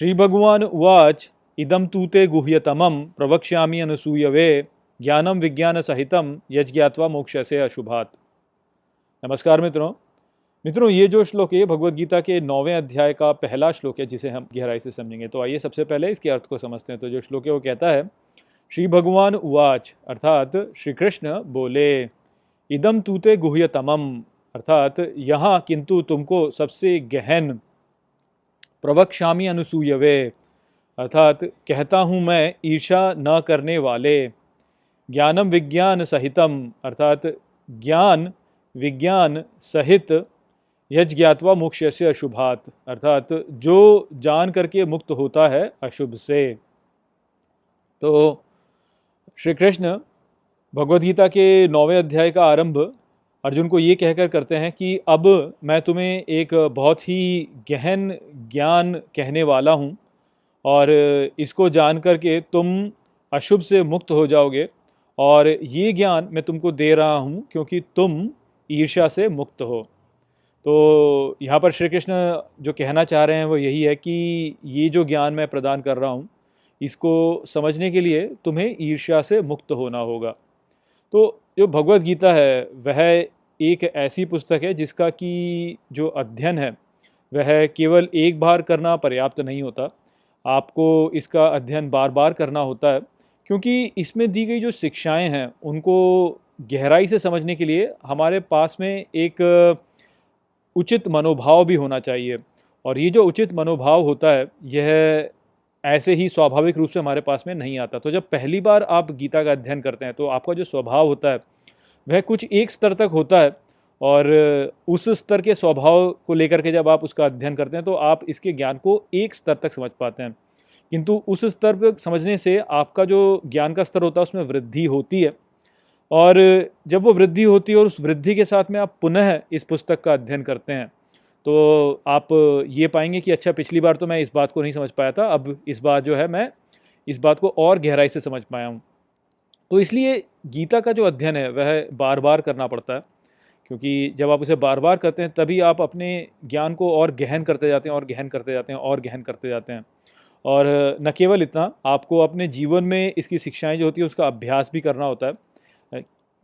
श्री भगवान उवाच इदम तूते प्रवक्ष्यामि अनुसूयवे ज्ञानम विज्ञान सहितम यज्ञात्वा मोक्ष से अशुभात। नमस्कार मित्रों। मित्रों, ये जो श्लोक है भगवत गीता के नौवें अध्याय का पहला श्लोक है, जिसे हम गहराई से समझेंगे। तो आइए सबसे पहले इसके अर्थ को समझते हैं। तो जो श्लोक है, वो कहता है श्री भगवान उवाच, अर्थात श्री कृष्ण बोले इदम तूते गुह्यतमम अर्थात यहाँ किंतु तुमको सबसे गहन प्रवक्ष्यामी अनुसूयवे। अर्थात कहता हूँ मैं ईर्षा न करने वाले। ज्ञानम विज्ञान सहितम। अर्थात ज्ञान विज्ञान सहित यज ज्ञातवा मोक्ष से अशुभात। अर्थात जो जान करके मुक्त होता है, अशुभ से। तो श्री कृष्ण भगवद्गीता के नौवें अध्याय का आरंभ अर्जुन को ये कहकर करते हैं कि अब मैं तुम्हें एक बहुत ही गहन ज्ञान कहने वाला हूँ और इसको जान करके तुम अशुभ से मुक्त हो जाओगे और ये ज्ञान मैं तुमको दे रहा हूँ क्योंकि तुम ईर्ष्या से मुक्त हो। तो यहाँ पर श्री कृष्ण जो कहना चाह रहे हैं वो यही है कि ये जो ज्ञान मैं प्रदान कर रहा हूँ, इसको समझने के लिए तुम्हें ईर्ष्या से मुक्त होना होगा। तो जो भगवत गीता है, वह एक ऐसी पुस्तक है जिसका कि जो अध्ययन है, वह केवल एक बार करना पर्याप्त नहीं होता। आपको इसका अध्ययन बार बार करना होता है, क्योंकि इसमें दी गई जो शिक्षाएँ हैं, उनको गहराई से समझने के लिए हमारे पास में एक उचित मनोभाव भी होना चाहिए। और ये जो उचित मनोभाव होता है, यह ऐसे ही स्वाभाविक रूप से हमारे पास में नहीं आता। तो जब पहली बार आप गीता का अध्ययन करते हैं तो आपका जो स्वभाव होता है, वह कुछ एक स्तर तक होता है और उस स्तर के स्वभाव को लेकर के जब आप उसका अध्ययन करते हैं तो आप इसके ज्ञान को एक स्तर तक समझ पाते हैं। किंतु उस स्तर पर समझने से आपका जो ज्ञान का स्तर होता है, उसमें वृद्धि होती है। और जब वो वृद्धि होती है और उस वृद्धि के साथ में आप पुनः इस पुस्तक का अध्ययन करते हैं तो आप ये पाएँगे कि अच्छा पिछली बार तो मैं इस बात को नहीं समझ पाया था, अब इस बार जो है मैं इस बात को और गहराई से समझ पाया हूँ। तो इसलिए गीता का जो अध्ययन है, वह बार बार करना पड़ता है, क्योंकि जब आप उसे बार बार करते हैं, तभी आप अपने ज्ञान को और गहन करते जाते हैं, और गहन करते जाते हैं, और गहन करते जाते हैं। और न केवल इतना, आपको अपने जीवन में इसकी शिक्षाएँ जो होती है, उसका अभ्यास भी करना होता है।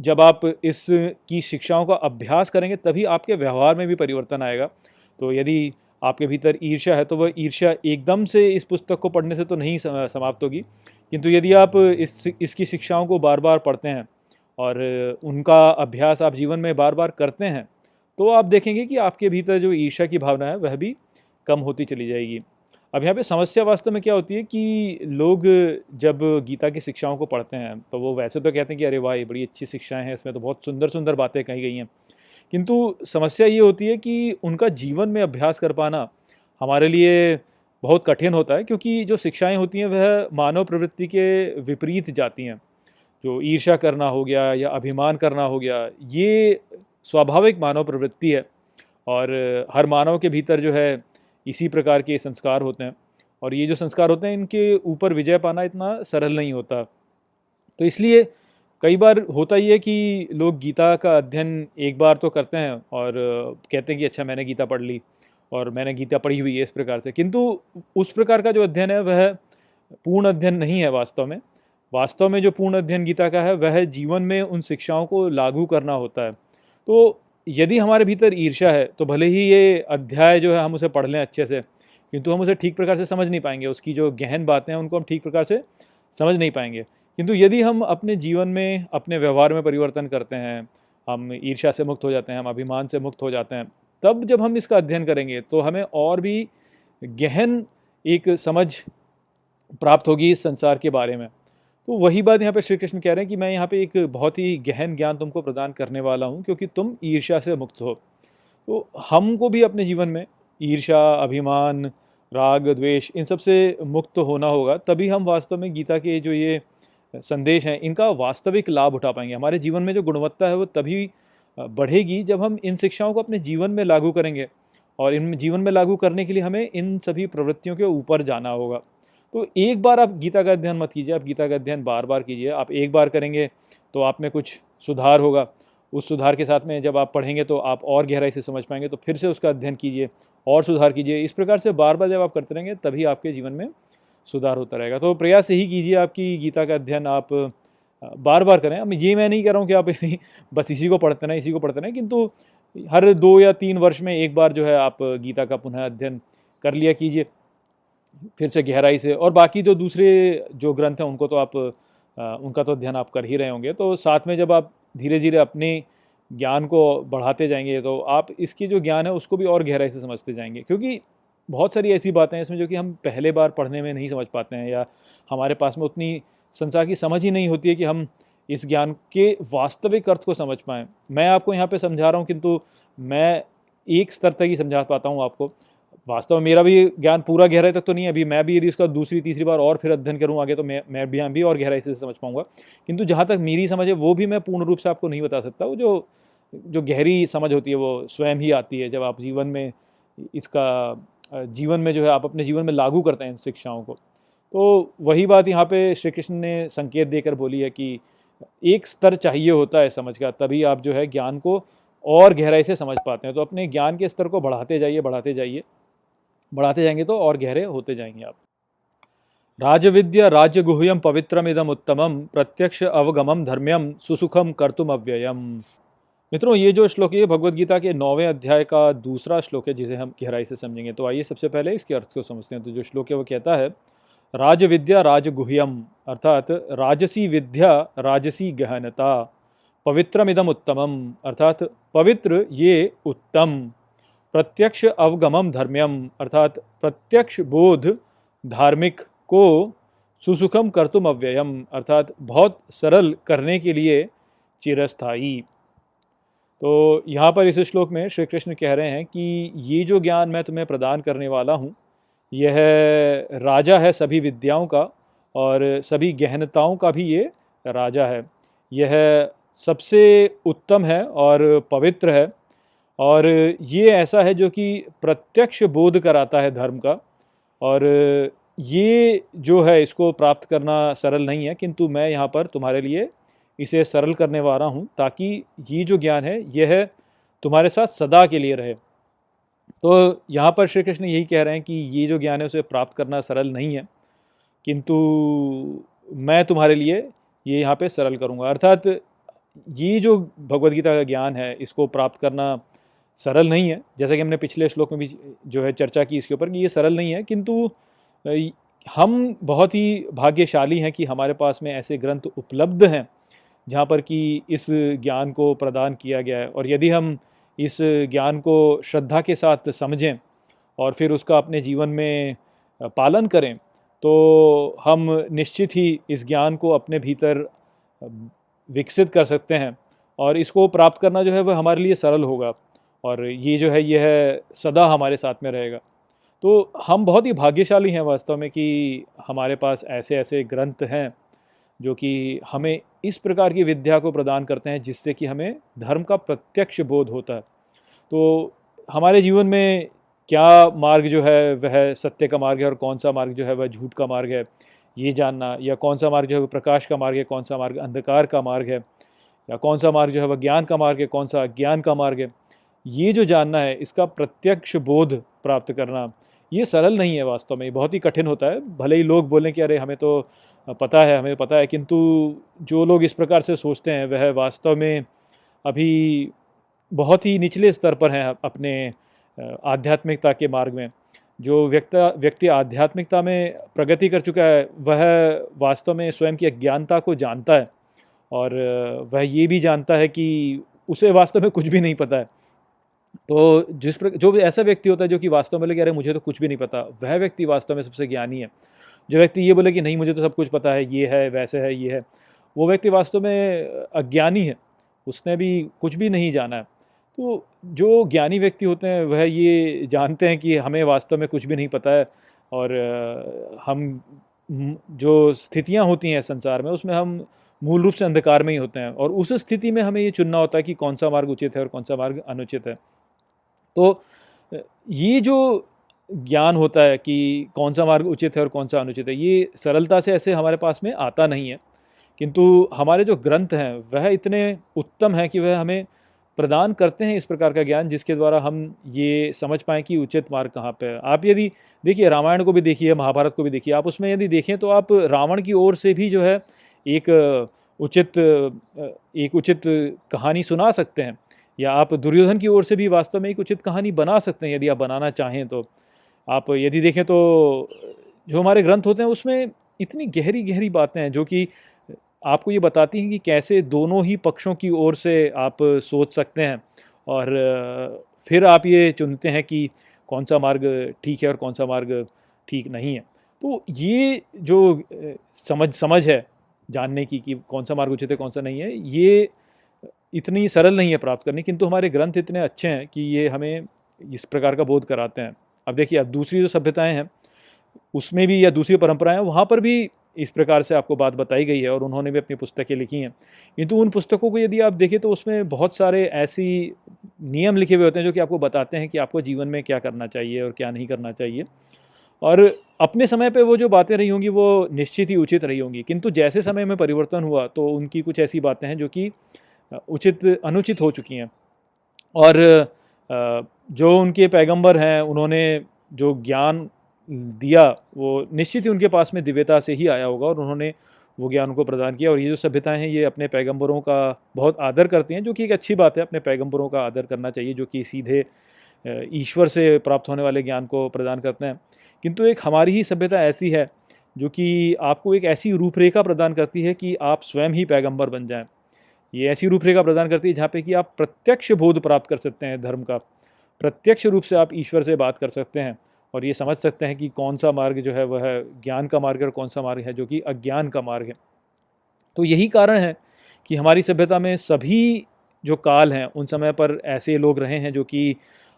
जब आप इस की शिक्षाओं का अभ्यास करेंगे, तभी आपके व्यवहार में भी परिवर्तन आएगा। तो यदि आपके भीतर ईर्ष्या है तो वह ईर्ष्या एकदम से इस पुस्तक को पढ़ने से तो नहीं समाप्त होगी। किंतु यदि आप इस, इसकी शिक्षाओं को बार बार पढ़ते हैं और उनका अभ्यास आप जीवन में बार बार करते हैं तो आप देखेंगे कि आपके भीतर जो ईर्ष्या की भावना है, वह भी कम होती चली जाएगी। अब यहाँ पे समस्या वास्तव में क्या होती है कि लोग जब गीता की शिक्षाओं को पढ़ते हैं तो वो वैसे तो कहते हैं कि अरे वाह बड़ी अच्छी शिक्षाएँ हैं, इसमें तो बहुत सुंदर सुंदर बातें कही गई हैं। किंतु समस्या ये होती है कि उनका जीवन में अभ्यास कर पाना हमारे लिए बहुत कठिन होता है, क्योंकि जो शिक्षाएँ होती हैं, वह मानव प्रवृत्ति के विपरीत जाती हैं। जो ईर्ष्या करना हो गया या अभिमान करना हो गया, ये स्वाभाविक मानव प्रवृत्ति है और हर मानव के भीतर जो है इसी प्रकार के संस्कार होते हैं। और ये जो संस्कार होते हैं, इनके ऊपर विजय पाना इतना सरल नहीं होता। तो इसलिए कई बार होता ही है कि लोग गीता का अध्ययन एक बार तो करते हैं और कहते हैं कि अच्छा मैंने गीता पढ़ ली और मैंने गीता पढ़ी हुई है इस प्रकार से। किंतु उस प्रकार का जो अध्ययन है, वह पूर्ण अध्ययन नहीं है वास्तव में। वास्तव में जो पूर्ण अध्ययन गीता का है, वह जीवन में उन शिक्षाओं को लागू करना होता है। तो यदि हमारे भीतर ईर्ष्या है तो भले ही ये अध्याय जो है हम उसे पढ़ लें अच्छे से, किंतु हम उसे ठीक प्रकार से समझ नहीं पाएँगे। उसकी जो गहन बातें हैं, उनको हम ठीक प्रकार से समझ नहीं पाएँगे। किंतु यदि हम अपने जीवन में, अपने व्यवहार में परिवर्तन करते हैं, हम ईर्ष्या से मुक्त हो जाते हैं, हम अभिमान से मुक्त हो जाते हैं, तब जब हम इसका अध्ययन करेंगे तो हमें और भी गहन एक समझ प्राप्त होगी इस संसार के बारे में। तो वही बात यहाँ पे श्री कृष्ण कह रहे हैं कि मैं यहाँ पे एक बहुत ही गहन ज्ञान तुमको प्रदान करने वाला हूँ, क्योंकि तुम ईर्ष्या से मुक्त हो। तो हमको भी अपने जीवन में ईर्ष्या, अभिमान, राग, द्वेष, इन सबसे मुक्त होना होगा, तभी हम वास्तव में गीता के जो ये संदेश हैं, इनका वास्तविक लाभ उठा पाएँगे। हमारे जीवन में जो गुणवत्ता है, वो तभी बढ़ेगी जब हम इन शिक्षाओं को अपने जीवन में लागू करेंगे, और इन जीवन में लागू करने के लिए हमें इन सभी प्रवृत्तियों के ऊपर जाना होगा। तो एक बार आप गीता का अध्ययन मत कीजिए, आप गीता का अध्ययन बार बार कीजिए। आप एक बार करेंगे तो आप में कुछ सुधार होगा। उस सुधार के साथ में जब आप पढ़ेंगे तो आप और गहराई से समझ पाएँगे तो फिर से उसका अध्ययन कीजिए और सुधार कीजिए। इस प्रकार से बार बार जब आप करते रहेंगे, तभी आपके जीवन में सुधार होता रहेगा। तो प्रयास यही कीजिए आपकी गीता का अध्ययन, आप बार बार करें। अब ये मैं नहीं कह रहा हूँ कि आप बस इसी को पढ़ते रहें, इसी को पढ़ते रहें, किंतु हर दो या तीन वर्ष में एक बार जो है आप गीता का पुनः अध्ययन कर लिया कीजिए। फिर से गहराई से, और बाकी जो दूसरे जो ग्रंथ हैं, उनको तो आप उनका तो अध्ययन आप कर ही रहे होंगे। तो साथ में जब आप धीरे धीरे अपने ज्ञान को बढ़ाते जाएँगे तो आप इसकी जो ज्ञान है, उसको भी और गहराई से समझते जाएँगे। क्योंकि बहुत सारी ऐसी बातें हैं इसमें जो कि हम पहले बार पढ़ने में नहीं समझ पाते हैं, या हमारे पास में उतनी संसार की समझ ही नहीं होती है कि हम इस ज्ञान के वास्तविक अर्थ को समझ पाएँ। मैं आपको यहाँ पे समझा रहा हूँ, किंतु मैं एक स्तर तक ही समझा पाता हूँ आपको। वास्तव में मेरा भी ज्ञान पूरा गहराई तक तो नहीं है, अभी मैं भी यदि इसका दूसरी, तीसरी बार और फिर अध्ययन करूँ आगे तो मैं मैं भी भी और गहराई से समझ पाऊँगा। किंतु जहाँ तक मेरी समझ है, वो भी मैं पूर्ण रूप से आपको नहीं बता सकता। वो जो जो गहरी समझ होती है, वो स्वयं ही आती है, जब आप जीवन में, इसका जीवन में जो है, आप अपने जीवन में लागू करते हैं इन शिक्षाओं को। तो वही बात यहाँ पे श्री कृष्ण ने संकेत देकर बोली है कि एक स्तर चाहिए होता है समझ का, तभी आप जो है ज्ञान को और गहराई से समझ पाते हैं। तो अपने ज्ञान के स्तर को बढ़ाते जाइए बढ़ाते जाइए। बढ़ाते जाएँगे तो और गहरे होते जाएँगे आप। राजविद्या पवित्रम इदम उत्तमम प्रत्यक्ष अवगमम धर्म्यम सुसुखम कर्तुम अव्ययम। मित्रों, ये जो श्लोक है भगवत गीता के नौवें अध्याय का दूसरा श्लोक है जिसे हम गहराई से समझेंगे। तो आइए सबसे पहले इसके अर्थ को समझते हैं। तो जो श्लोक है वो कहता है, राजविद्या राजगुह्यम अर्थात राजसी विद्या, राजसी गहनता, पवित्रमिदम उत्तमम, अर्थात पवित्र ये उत्तम। प्रत्यक्ष अवगमम धर्म्यम अर्थात प्रत्यक्ष बोध धार्मिक को सुसुखम कर्तुम अव्ययम, अर्थात बहुत सरल करने के लिए चिरस्थाई तो यहाँ पर इस श्लोक में श्री कृष्ण कह रहे हैं कि ये जो ज्ञान मैं तुम्हें प्रदान करने वाला हूँ, यह राजा है सभी विद्याओं का और सभी गहनताओं का भी ये राजा है। यह सबसे उत्तम है और पवित्र है। और ये ऐसा है जो कि प्रत्यक्ष बोध कराता है धर्म का, और ये जो है इसको प्राप्त करना सरल नहीं है, किंतु मैं यहाँ पर तुम्हारे लिए इसे सरल करने वाला हूँ ताकि ये जो ज्ञान है, यह तुम्हारे साथ सदा के लिए रहे। तो यहाँ पर श्री कृष्ण यही कह रहे हैं कि ये जो ज्ञान है उसे प्राप्त करना सरल नहीं है, किंतु मैं तुम्हारे लिए ये यहाँ पे सरल करूँगा। अर्थात ये जो भगवदगीता का ज्ञान है, इसको प्राप्त करना सरल नहीं है। जैसा कि हमने पिछले श्लोक में भी जो है चर्चा की इसके ऊपर कि ये सरल नहीं है, किंतु हम बहुत ही भाग्यशाली हैं कि हमारे पास में ऐसे ग्रंथ उपलब्ध हैं, जहाँ पर कि इस ज्ञान को प्रदान किया गया है। और यदि हम इस ज्ञान को श्रद्धा के साथ समझें और फिर उसका अपने जीवन में पालन करें तो हम निश्चित ही इस ज्ञान को अपने भीतर विकसित कर सकते हैं। और इसको प्राप्त करना जो है वह हमारे लिए सरल होगा। और ये जो है यह सदा हमारे साथ में रहेगा। तो हम बहुत ही भाग्यशाली हैं वास्तव में कि हमारे पास ऐसे ऐसे ग्रंथ हैं, जो कि हमें इस प्रकार की विद्या को प्रदान करते हैं, जिससे कि हमें धर्म का प्रत्यक्ष बोध होता है। तो हमारे जीवन में क्या मार्ग जो है, वह सत्य का मार्ग है और कौन सा मार्ग जो है, वह झूठ का मार्ग है, ये जानना, या कौन सा मार्ग जो है, वह प्रकाश का मार्ग है, कौन सा मार्ग अंधकार का मार्ग है, या कौन सा मार्ग जो है, वह ज्ञान का मार्ग है, कौन सा ज्ञान का मार्ग है ये जो जानना है, इसका प्रत्यक्ष बोध प्राप्त करना, ये सरल नहीं है वास्तव में बहुत ही कठिन होता है। भले ही लोग बोलें कि अरे, हमें तो पता है, हमें पता है, किंतु जो लोग इस प्रकार से सोचते हैं, वह वास्तव में अभी बहुत ही निचले स्तर पर हैं अपने आध्यात्मिकता के मार्ग में। जो व्यक्ति व्यक्ति आध्यात्मिकता में प्रगति कर चुका है, वह वास्तव में स्वयं की अज्ञानता को जानता है और वह ये भी जानता है कि उसे वास्तव में कुछ भी नहीं पता है। तो जिस प्रकार जो भी ऐसा व्यक्ति होता है जो कि वास्तव में लगे अरे मुझे तो कुछ भी नहीं पता, वह व्यक्ति वास्तव में सबसे ज्ञानी है। जो व्यक्ति ये बोले कि नहीं, मुझे तो सब कुछ पता है, ये है, वैसे है, ये है, वो व्यक्ति वास्तव में अज्ञानी है, उसने भी कुछ भी नहीं जाना है। तो जो ज्ञानी व्यक्ति होते हैं, वह ये जानते हैं कि हमें वास्तव में कुछ भी नहीं पता है और हम जो स्थितियाँ होती हैं संसार में, उसमें हम मूल रूप से अंधकार में ही होते हैं और उस स्थिति में हमें ये चुनना होता है कि कौन सा मार्ग उचित है और कौन सा मार्ग अनुचित है। तो ये जो ज्ञान होता है कि कौन सा मार्ग उचित है और कौन सा अनुचित है, ये सरलता से ऐसे हमारे पास में आता नहीं है। किंतु हमारे जो ग्रंथ हैं, वह इतने उत्तम हैं कि वह हमें प्रदान करते हैं इस प्रकार का ज्ञान, जिसके द्वारा हम ये समझ पाएँ कि उचित मार्ग कहाँ पर आप यदि देखिए, रामायण को भी देखिए, महाभारत को भी देखिए, आप उसमें यदि देखें तो आप रावण की ओर से भी जो है एक उचित एक उचित कहानी सुना सकते हैं। या आप दुर्योधन की ओर से भी वास्तव में एक उचित कहानी बना सकते हैं, यदि आप बनाना चाहें तो। आप यदि देखें तो जो हमारे ग्रंथ होते हैं, उसमें इतनी गहरी गहरी बातें हैं, जो कि आपको ये बताती हैं कि कैसे दोनों ही पक्षों की ओर से आप सोच सकते हैं। और, फिर आप ये चुनते हैं कि कौन सा मार्ग ठीक है और कौन सा मार्ग ठीक नहीं है। तो ये जो समझ समझ है जानने की कि कौन सा मार्ग उचित है, कौन सा नहीं है, ये इतनी सरल नहीं है प्राप्त करनी, किंतु हमारे ग्रंथ इतने अच्छे हैं कि ये हमें इस प्रकार का बोध कराते हैं। अब देखिए, अब दूसरी जो सभ्यताएँ हैं, उसमें भी या दूसरी परंपराएँ, वहाँ पर भी इस प्रकार से आपको बात बताई गई है और उन्होंने भी अपनी पुस्तकें लिखी हैं। किंतु उन पुस्तकों को यदि आप देखें तो उसमें बहुत सारे ऐसी नियम लिखे हुए होते हैं जो कि आपको बताते हैं कि आपको जीवन में क्या करना चाहिए और क्या नहीं करना चाहिए। और अपने समय पे वो जो बातें रही होंगी, वो निश्चित ही उचित रही होंगी। किंतु जैसे समय में परिवर्तन हुआ तो उनकी कुछ ऐसी बातें हैं जो कि उचित, अनुचित हो चुकी हैं। और जो उनके पैगंबर हैं, उन्होंने जो ज्ञान दिया, वो निश्चित ही उनके पास में दिव्यता से ही आया होगा और उन्होंने वो ज्ञान को प्रदान किया। और ये जो सभ्यताएँ हैं, ये अपने पैगंबरों का बहुत आदर करती हैं, जो कि एक अच्छी बात है, अपने पैगंबरों का आदर करना चाहिए, जो कि सीधे ईश्वर से प्राप्त होने वाले ज्ञान को प्रदान करते हैं। किंतु एक हमारी ही सभ्यता ऐसी है, जो कि आपको एक ऐसी रूपरेखा प्रदान करती है कि आप स्वयं ही पैगंबर बन जाएँ। ये ऐसी रूपरेखा प्रदान करती है जहाँ पे कि आप प्रत्यक्ष बोध प्राप्त कर सकते हैं धर्म का। प्रत्यक्ष रूप से आप ईश्वर से बात कर सकते हैं और ये समझ सकते हैं कि कौन सा मार्ग जो है वह ज्ञान का मार्ग और कौन सा मार्ग है जो कि अज्ञान का मार्ग है। तो यही कारण है कि हमारी सभ्यता में सभी जो काल हैं, उन समय पर ऐसे लोग रहे हैं जो कि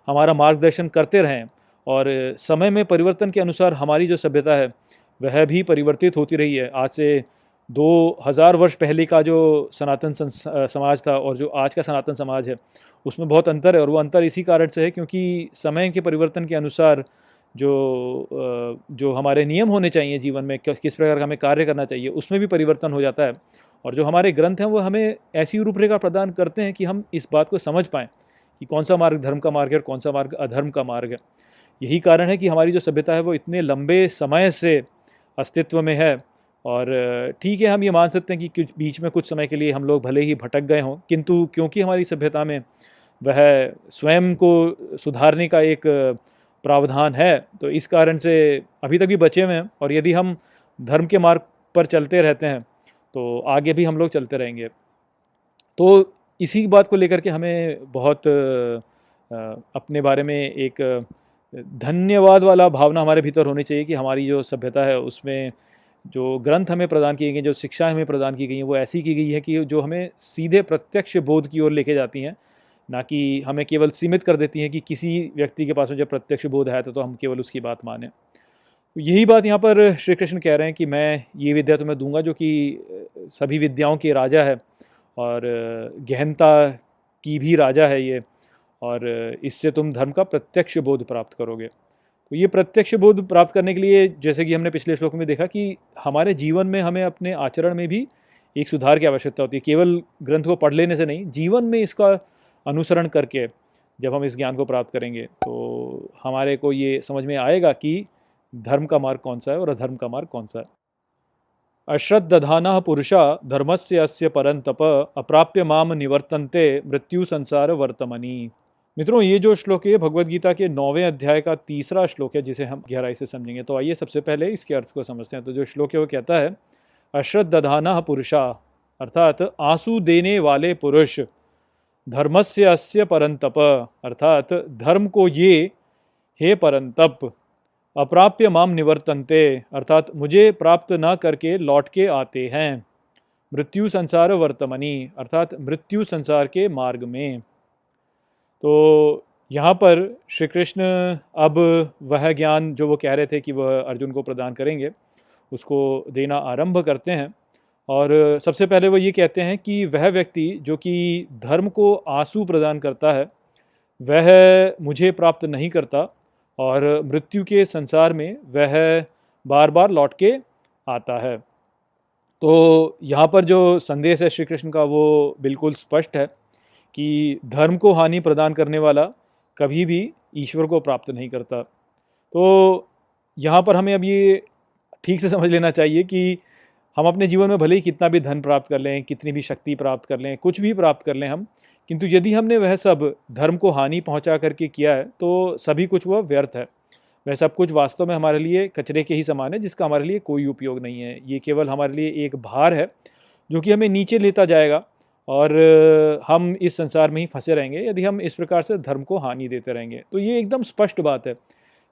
हमारा मार्गदर्शन करते रहें और समय में परिवर्तन के अनुसार हमारी जो सभ्यता है, वह भी परिवर्तित होती रही है। आज से दो हज़ार वर्ष पहले का जो सनातन समाज था और जो आज का सनातन समाज है, उसमें बहुत अंतर है और वो अंतर इसी कारण से है क्योंकि समय के परिवर्तन के अनुसार जो जो हमारे नियम होने चाहिए जीवन में किस प्रकार का हमें कार्य करना चाहिए, उसमें भी परिवर्तन हो जाता है। और जो हमारे ग्रंथ हैं वो हमें ऐसी रूपरेखा प्रदान करते हैं कि हम इस बात को समझ पाएँ कि कौन सा मार्ग धर्म का मार्ग है और कौन सा मार्ग अधर्म का मार्ग है। यही कारण है कि हमारी जो सभ्यता है वो इतने लंबे समय से अस्तित्व में है और ठीक है, हम ये मान सकते हैं कि बीच में कुछ समय के लिए हम लोग भले ही भटक गए हों, किंतु क्योंकि हमारी सभ्यता में वह स्वयं को सुधारने का एक प्रावधान है तो इस कारण से अभी तक भी बचे हुए हैं और यदि हम धर्म के मार्ग पर चलते रहते हैं तो आगे भी हम लोग चलते रहेंगे। तो इसी बात को लेकर के हमें बहुत अपने बारे में एक धन्यवाद वाला भावना हमारे भीतर होनी चाहिए कि हमारी जो सभ्यता है उसमें जो ग्रंथ हमें प्रदान किए गए जो शिक्षाएँ हमें प्रदान की गई हैं, वो ऐसी की गई है कि जो हमें सीधे प्रत्यक्ष बोध की ओर लेके जाती हैं, ना कि हमें केवल सीमित कर देती हैं कि किसी व्यक्ति के पास में जब प्रत्यक्ष बोध है तो हम केवल उसकी बात माने। तो यही बात यहाँ पर श्री कृष्ण कह रहे हैं कि मैं ये विद्या तुम्हें दूँगा, जो कि सभी विद्याओं के राजा है और गहनता की भी राजा है ये और इससे तुम धर्म का प्रत्यक्ष बोध प्राप्त करोगे। तो ये प्रत्यक्ष बोध प्राप्त करने के लिए, जैसे कि हमने पिछले श्लोक में देखा कि हमारे जीवन में हमें अपने आचरण में भी एक सुधार की आवश्यकता होती है, केवल ग्रंथ को पढ़ लेने से नहीं, जीवन में इसका अनुसरण करके जब हम इस ज्ञान को प्राप्त करेंगे तो हमारे को ये समझ में आएगा कि धर्म का मार्ग कौन सा है और अधर्म का मार्ग कौन सा है। अश्रद्धान पुरुषा धर्म से अस्य परंतप अप्राप्य माम निवर्तनते मृत्यु संसार वर्तमनी। मित्रों, ये जो श्लोक है भगवत गीता के नौवें अध्याय का तीसरा श्लोक है, जिसे हम गहराई से समझेंगे। तो आइए सबसे पहले इसके अर्थ को समझते हैं। तो जो श्लोक है, वो कहता है अश्रद्धान पुरुषा अर्थात आँसू देने वाले पुरुष, धर्मस्य अस्य परंतप, अर्थात धर्म को ये, हे परंतप, अप्राप्य माम निवर्तनते, अर्थात मुझे प्राप्त न करके लौट के आते हैं। मृत्यु संसार वर्तमनी, अर्थात मृत्यु संसार के मार्ग में। तो यहाँ पर श्री कृष्ण अब वह ज्ञान जो वो कह रहे थे कि वह अर्जुन को प्रदान करेंगे, उसको देना आरंभ करते हैं। और सबसे पहले वो ये कहते हैं कि वह व्यक्ति जो कि धर्म को आँसू प्रदान करता है, वह मुझे प्राप्त नहीं करता और मृत्यु के संसार में वह बार बार लौट के आता है। तो यहाँ पर जो संदेश है श्री कृष्ण का वो बिल्कुल स्पष्ट है। कि धर्म को हानि प्रदान करने वाला कभी भी ईश्वर को प्राप्त नहीं करता। तो यहाँ पर हमें अब ये ठीक से समझ लेना चाहिए कि हम अपने जीवन में भले ही कितना भी धन प्राप्त कर लें, कितनी भी शक्ति प्राप्त कर लें, कुछ भी प्राप्त कर लें हम, किंतु यदि हमने वह सब धर्म को हानि पहुँचा करके किया है तो सभी कुछ वह व्यर्थ है। वह सब कुछ वास्तव में हमारे लिए कचरे के ही समान है, जिसका हमारे लिए कोई उपयोग नहीं है। ये केवल हमारे लिए एक भार है, जो कि हमें नीचे लेता जाएगा। और, हम इस संसार में ही फंसे रहेंगे, यदि हम इस प्रकार से धर्म को हानि देते रहेंगे। तो ये एकदम स्पष्ट बात है।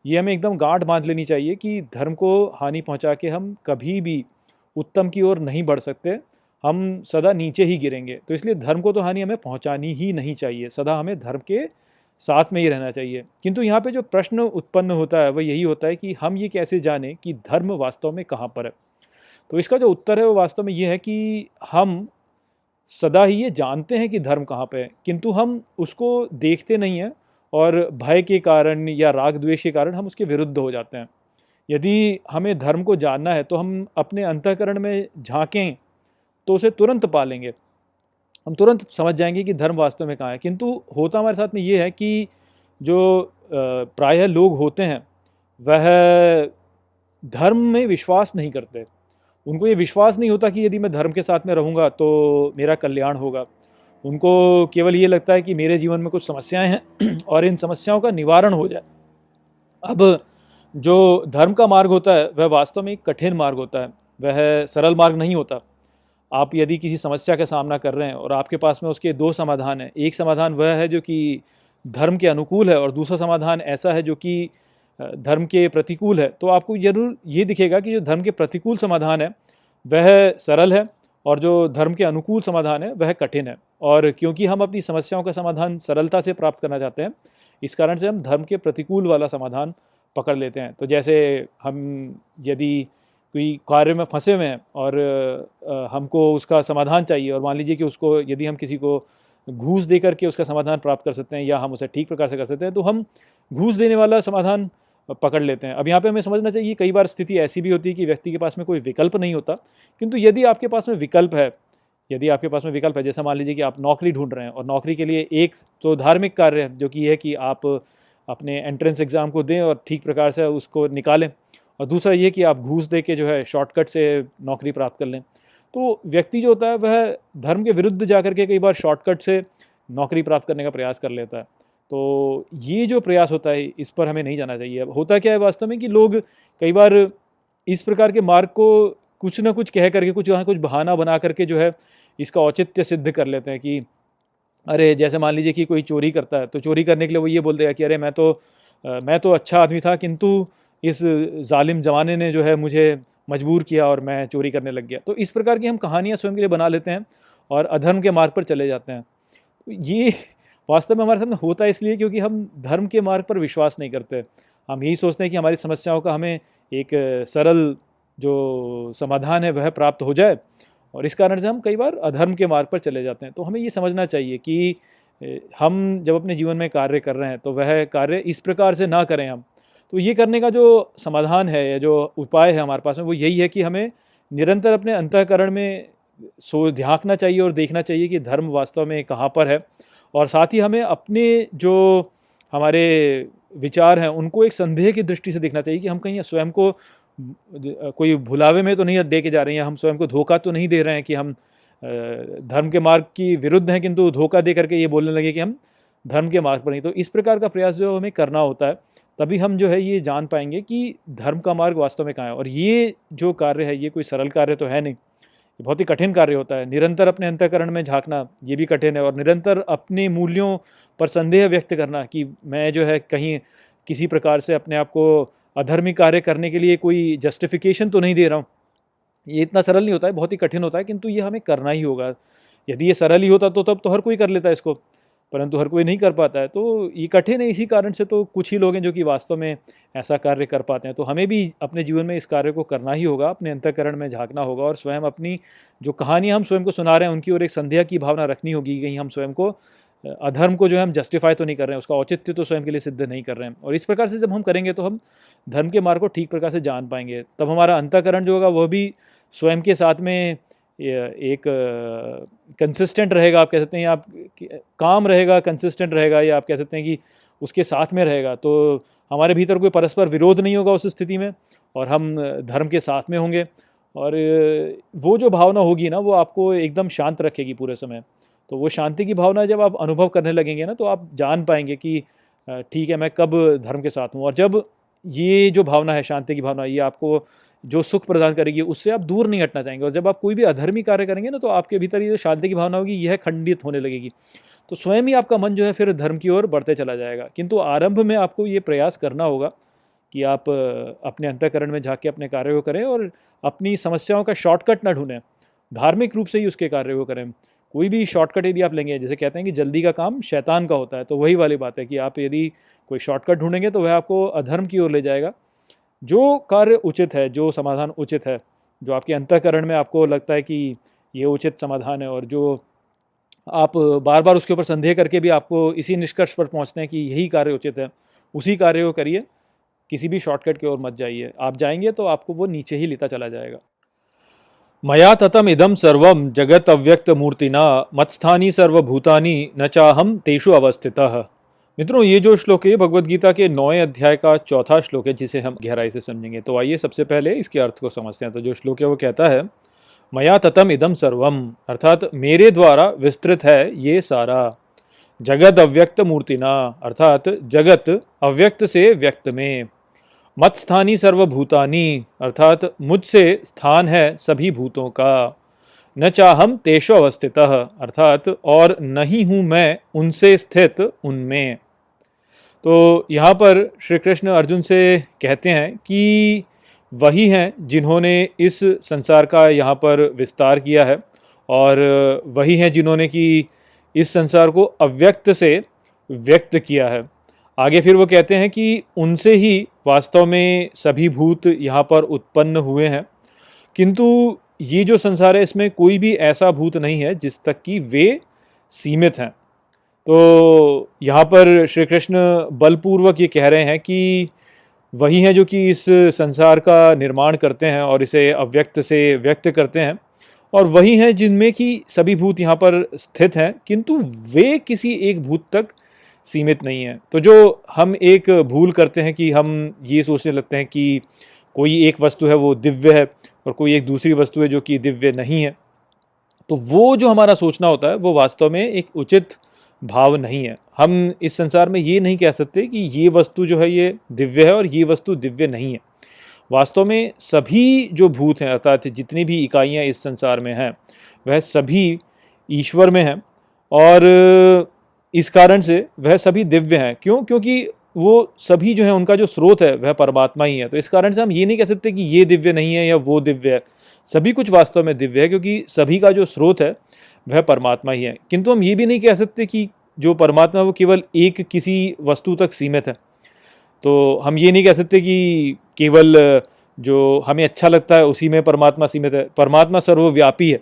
ये हमें एकदम गांठ बाँध लेनी चाहिए कि धर्म को हानि पहुँचा के हम कभी भी उत्तम की ओर नहीं बढ़ सकते। हम सदा नीचे ही गिरेंगे। तो इसलिए धर्म को तो हानि हमें पहुंचानी ही नहीं चाहिए। सदा हमें धर्म के साथ में ही रहना चाहिए। किंतु यहाँ पे जो प्रश्न उत्पन्न होता है वह यही होता है कि हम ये कैसे जाने कि धर्म वास्तव में कहाँ पर है। तो इसका जो उत्तर है, वो वास्तव में ये है कि हम सदा ही ये जानते हैं कि धर्म कहाँ पे है। किंतु हम उसको देखते नहीं हैं और भय के कारण या राग द्वेष के कारण हम उसके विरुद्ध हो जाते हैं। यदि हमें धर्म को जानना है तो हम अपने अंतकरण में झांकें तो उसे तुरंत पालेंगे। हम तुरंत समझ जाएँगे कि धर्म वास्तव में कहाँ है। किंतु होता हमारे साथ में ये है कि जो प्रायः लोग होते हैं, वह धर्म में विश्वास नहीं करते। उनको ये विश्वास नहीं होता कि यदि मैं धर्म के साथ में रहूँगा तो मेरा कल्याण होगा। उनको केवल ये लगता है कि मेरे जीवन में कुछ समस्याएँ हैं और इन समस्याओं का निवारण हो जाए। अब जो धर्म का मार्ग होता है, वह वास्तव में एक कठिन मार्ग होता है। वह सरल मार्ग नहीं होता। आप यदि किसी समस्या का सामना कर रहे हैं और आपके पास में उसके दो समाधान हैं। एक समाधान वह है जो कि धर्म के अनुकूल है और दूसरा समाधान ऐसा है जो कि धर्म के प्रतिकूल है तो आपको ज़रूर ये दिखेगा कि जो धर्म के प्रतिकूल समाधान है, वह सरल है और जो धर्म के अनुकूल समाधान है, वह कठिन है। और क्योंकि हम अपनी समस्याओं का समाधान सरलता से प्राप्त करना चाहते हैं, इस कारण से हम धर्म के प्रतिकूल वाला समाधान पकड़ लेते हैं। तो जैसे हम यदि कोई कार्य में फंसे हुए हैं और हमको उसका समाधान चाहिए और मान लीजिए कि उसको यदि हम किसी को घूस दे करके उसका समाधान प्राप्त कर सकते हैं या हम उसे ठीक प्रकार से कर सकते हैं तो हम घूस देने वाला समाधान पकड़ लेते हैं। अब यहाँ पे हमें समझना चाहिए, कई बार स्थिति ऐसी भी होती है कि व्यक्ति के पास में कोई विकल्प नहीं होता। किंतु यदि आपके पास में विकल्प है, यदि आपके पास में विकल्प है, जैसा मान लीजिए कि आप नौकरी ढूंढ रहे हैं और नौकरी के लिए एक तो धार्मिक कार्य है, जो कि है कि आप अपने एंट्रेंस एग्ज़ाम को दें और ठीक प्रकार से उसको निकालें। और दूसरा ये कि आप घूस दे के जो है शॉर्टकट से नौकरी प्राप्त कर लें। तो व्यक्ति जो होता है, वह धर्म के विरुद्ध जा के कई बार शॉर्टकट से नौकरी प्राप्त करने का प्रयास कर लेता है। तो ये जो प्रयास होता है, इस पर हमें नहीं जाना चाहिए। होता क्या है वास्तव में कि लोग कई बार इस प्रकार के मार्ग को कुछ ना कुछ कह करके, कुछ कुछ बहाना बना करके जो है, इसका औचित्य सिद्ध कर लेते हैं कि, अरे, जैसे मान लीजिए कि कोई चोरी करता है तो चोरी करने के लिए वो ये बोल देगा कि, अरे, मैं तो मैं तो अच्छा आदमी था, किंतु इस जालिम जमाने ने जो है मुझे मजबूर किया और मैं चोरी करने लग गया। तो इस प्रकार की हम कहानियाँ स्वयं के लिए बना लेते हैं और अधर्म के मार्ग पर चले जाते हैं। ये वास्तव में हमारे सामने होता है इसलिए क्योंकि हम धर्म के मार्ग पर विश्वास नहीं करते। हम यही सोचते हैं कि हमारी समस्याओं का हमें एक सरल जो समाधान है, वह प्राप्त हो जाए और इस कारण से हम कई बार अधर्म के मार्ग पर चले जाते हैं। तो हमें ये समझना चाहिए कि हम जब अपने जीवन में कार्य कर रहे हैं तो वह कार्य इस प्रकार से ना करें हम। तो ये करने का जो समाधान है, या जो उपाय है हमारे पास में, वो यही है कि हमें निरंतर अपने अंतकरण में सो ध्याकना चाहिए और देखना चाहिए कि धर्म वास्तव में कहाँ पर है। और साथ ही हमें अपने जो हमारे विचार हैं, उनको एक संदेह की दृष्टि से देखना चाहिए कि हम कहीं स्वयं को कोई भुलावे में तो नहीं दे के जा रहे हैं हम स्वयं को धोखा तो नहीं दे रहे हैं कि हम धर्म के मार्ग की विरुद्ध हैं किंतु धोखा दे करके ये बोलने लगे कि हम धर्म के मार्ग पर नहीं। तो इस प्रकार का प्रयास जो हमें करना होता है, तभी हम जो है ये जान पाएँगे कि धर्म का मार्ग वास्तव में कहाँ है। और ये जो कार्य है, ये कोई सरल कार्य तो है नहीं। ये बहुत ही कठिन कार्य होता है। निरंतर अपने अंतकरण में झांकना, ये भी कठिन है और निरंतर अपने मूल्यों पर संदेह व्यक्त करना कि मैं जो है कहीं किसी प्रकार से अपने आप को अधर्मी कार्य करने के लिए कोई जस्टिफिकेशन तो नहीं दे रहा हूँ। ये इतना सरल नहीं होता है, बहुत ही कठिन होता है, किंतु ये हमें करना ही होगा। यदि ये सरल ही होता तो तब तो हर कोई कर लेता है इसको। परंतु हर कोई नहीं कर पाता है। तो ये कठिन है इसी कारण से तो कुछ ही लोग हैं जो कि वास्तव में ऐसा कार्य कर पाते हैं। तो हमें भी अपने जीवन में इस कार्य को करना ही होगा, अपने अंतकरण में झांकना होगा और स्वयं अपनी जो कहानी हम स्वयं को सुना रहे हैं, उनकी ओर एक संध्या की भावना रखनी होगी कहीं हम स्वयं को अधर्म को जो है हम जस्टिफाई तो नहीं कर रहे हैं, उसका औचित्य तो स्वयं के लिए सिद्ध नहीं कर रहे हैं। और इस प्रकार से जब हम करेंगे तो हम धर्म के मार्ग को ठीक प्रकार से जान पाएँगे। तब हमारा अंतकरण जो होगा, वह भी स्वयं के साथ में एक कंसिस्टेंट रहेगा, आप कह सकते हैं आप काम रहेगा कंसिस्टेंट रहेगा, या आप कह सकते हैं कि उसके साथ में रहेगा तो हमारे भीतर कोई परस्पर विरोध नहीं होगा उस स्थिति में, और हम धर्म के साथ में होंगे, और वो जो भावना होगी ना, वो आपको एकदम शांत रखेगी पूरे समय। तो वो शांति की भावना जब आप अनुभव करने लगेंगे ना तो आप जान पाएँगे कि ठीक है, मैं कब धर्म के साथ हूँ, और जब ये जो भावना है, शांति की भावना, ये आपको जो सुख प्रदान करेगी, उससे आप दूर नहीं हटना चाहेंगे। और जब आप कोई भी अधर्मी कार्य करेंगे ना तो आपके भीतर ये शांति की भावना होगी, यह खंडित होने लगेगी। तो स्वयं ही आपका मन जो है फिर धर्म की ओर बढ़ते चला जाएगा। किंतु आरंभ में आपको ये प्रयास करना होगा कि आप अपने अंतकरण में झाँक अपने कार्य को करें और अपनी समस्याओं का शॉर्टकट ना ढूंढें। धार्मिक रूप से ही उसके कार्य को करें। कोई भी शॉर्टकट यदि आप लेंगे, जैसे कहते हैं कि जल्दी का काम शैतान का होता है तो वही वाली बात है कि आप यदि कोई शॉर्टकट ढूंढेंगे तो वह आपको अधर्म की ओर ले जाएगा। जो कार्य उचित है, जो समाधान उचित है, जो आपके अंतकरण में आपको लगता है कि ये उचित समाधान है और जो आप बार बार उसके ऊपर संदेह करके भी आपको इसी निष्कर्ष पर पहुँचते हैं कि यही कार्य उचित है, उसी कार्य को करिए, किसी भी शॉर्टकट की ओर मत जाइए। आप जाएँगे तो आपको वो नीचे ही लेता चला जाएगा। मया ततम इदम सर्वम जगत अव्यक्त मूर्तिना, मत्स्थानी सर्वभूतानी न चाहम तेषु अवस्थित। मित्रों, ये जो श्लोक है भगवत गीता के नौवें अध्याय का चौथा श्लोक है, जिसे हम गहराई से समझेंगे। तो आइए सबसे पहले इसके अर्थ को समझते हैं। तो जो श्लोक है, वो कहता है, मया ततम इदम सर्वम अर्थात, मेरे द्वारा विस्तृत है ये सारा। जगत अव्यक्त मूर्तिना अर्थात, जगत अव्यक्त से व्यक्त में। मत स्थानी सर्वभूतानी अर्थात, मुझसे स्थान है सभी भूतों का। न चाहम तेषो अवस्थित अर्थात, और नहीं हूँ मैं उनसे स्थित उनमें। तो यहाँ पर श्री कृष्ण अर्जुन से कहते हैं कि वही हैं जिन्होंने इस संसार का यहाँ पर विस्तार किया है और वही हैं जिन्होंने कि इस संसार को अव्यक्त से व्यक्त किया है। आगे फिर वो कहते हैं कि उनसे ही वास्तव में सभी भूत यहाँ पर उत्पन्न हुए हैं। किंतु ये जो संसार है, इसमें कोई भी ऐसा भूत नहीं है जिस तक कि वे सीमित हैं। तो यहाँ पर श्री कृष्ण बलपूर्वक ये कह रहे हैं कि वही हैं जो कि इस संसार का निर्माण करते हैं और इसे अव्यक्त से व्यक्त करते हैं और वही हैं जिनमें कि सभी भूत यहाँ पर स्थित हैं, किंतु वे किसी एक भूत तक सीमित नहीं है। तो जो हम एक भूल करते हैं कि हम ये सोचने लगते हैं कि कोई एक वस्तु है वो दिव्य है और कोई एक दूसरी वस्तु है जो कि दिव्य नहीं है तो वो जो हमारा सोचना होता है वो वास्तव में एक उचित भाव नहीं है। हम इस संसार में ये नहीं कह सकते कि ये वस्तु जो है ये दिव्य है और ये वस्तु दिव्य नहीं है। वास्तव में सभी जो भूत हैं, अर्थात जितनी भी इकाइयाँ इस संसार में हैं, वह सभी ईश्वर में हैं और इस कारण से वह सभी दिव्य हैं। क्यों? क्योंकि वो सभी जो है, उनका जो स्रोत है, वह परमात्मा ही है। तो इस कारण से हम ये नहीं कह सकते कि ये दिव्य नहीं है या वो दिव्य है। सभी कुछ वास्तव में दिव्य है, क्योंकि सभी का जो स्रोत है वह परमात्मा ही है। किंतु हम ये भी नहीं कह सकते कि जो परमात्मा वो केवल एक किसी वस्तु तक सीमित है। तो हम ये नहीं कह सकते कि केवल, जो हमें अच्छा लगता है, उसी में परमात्मा सीमित है। परमात्मा सर्वव्यापी है।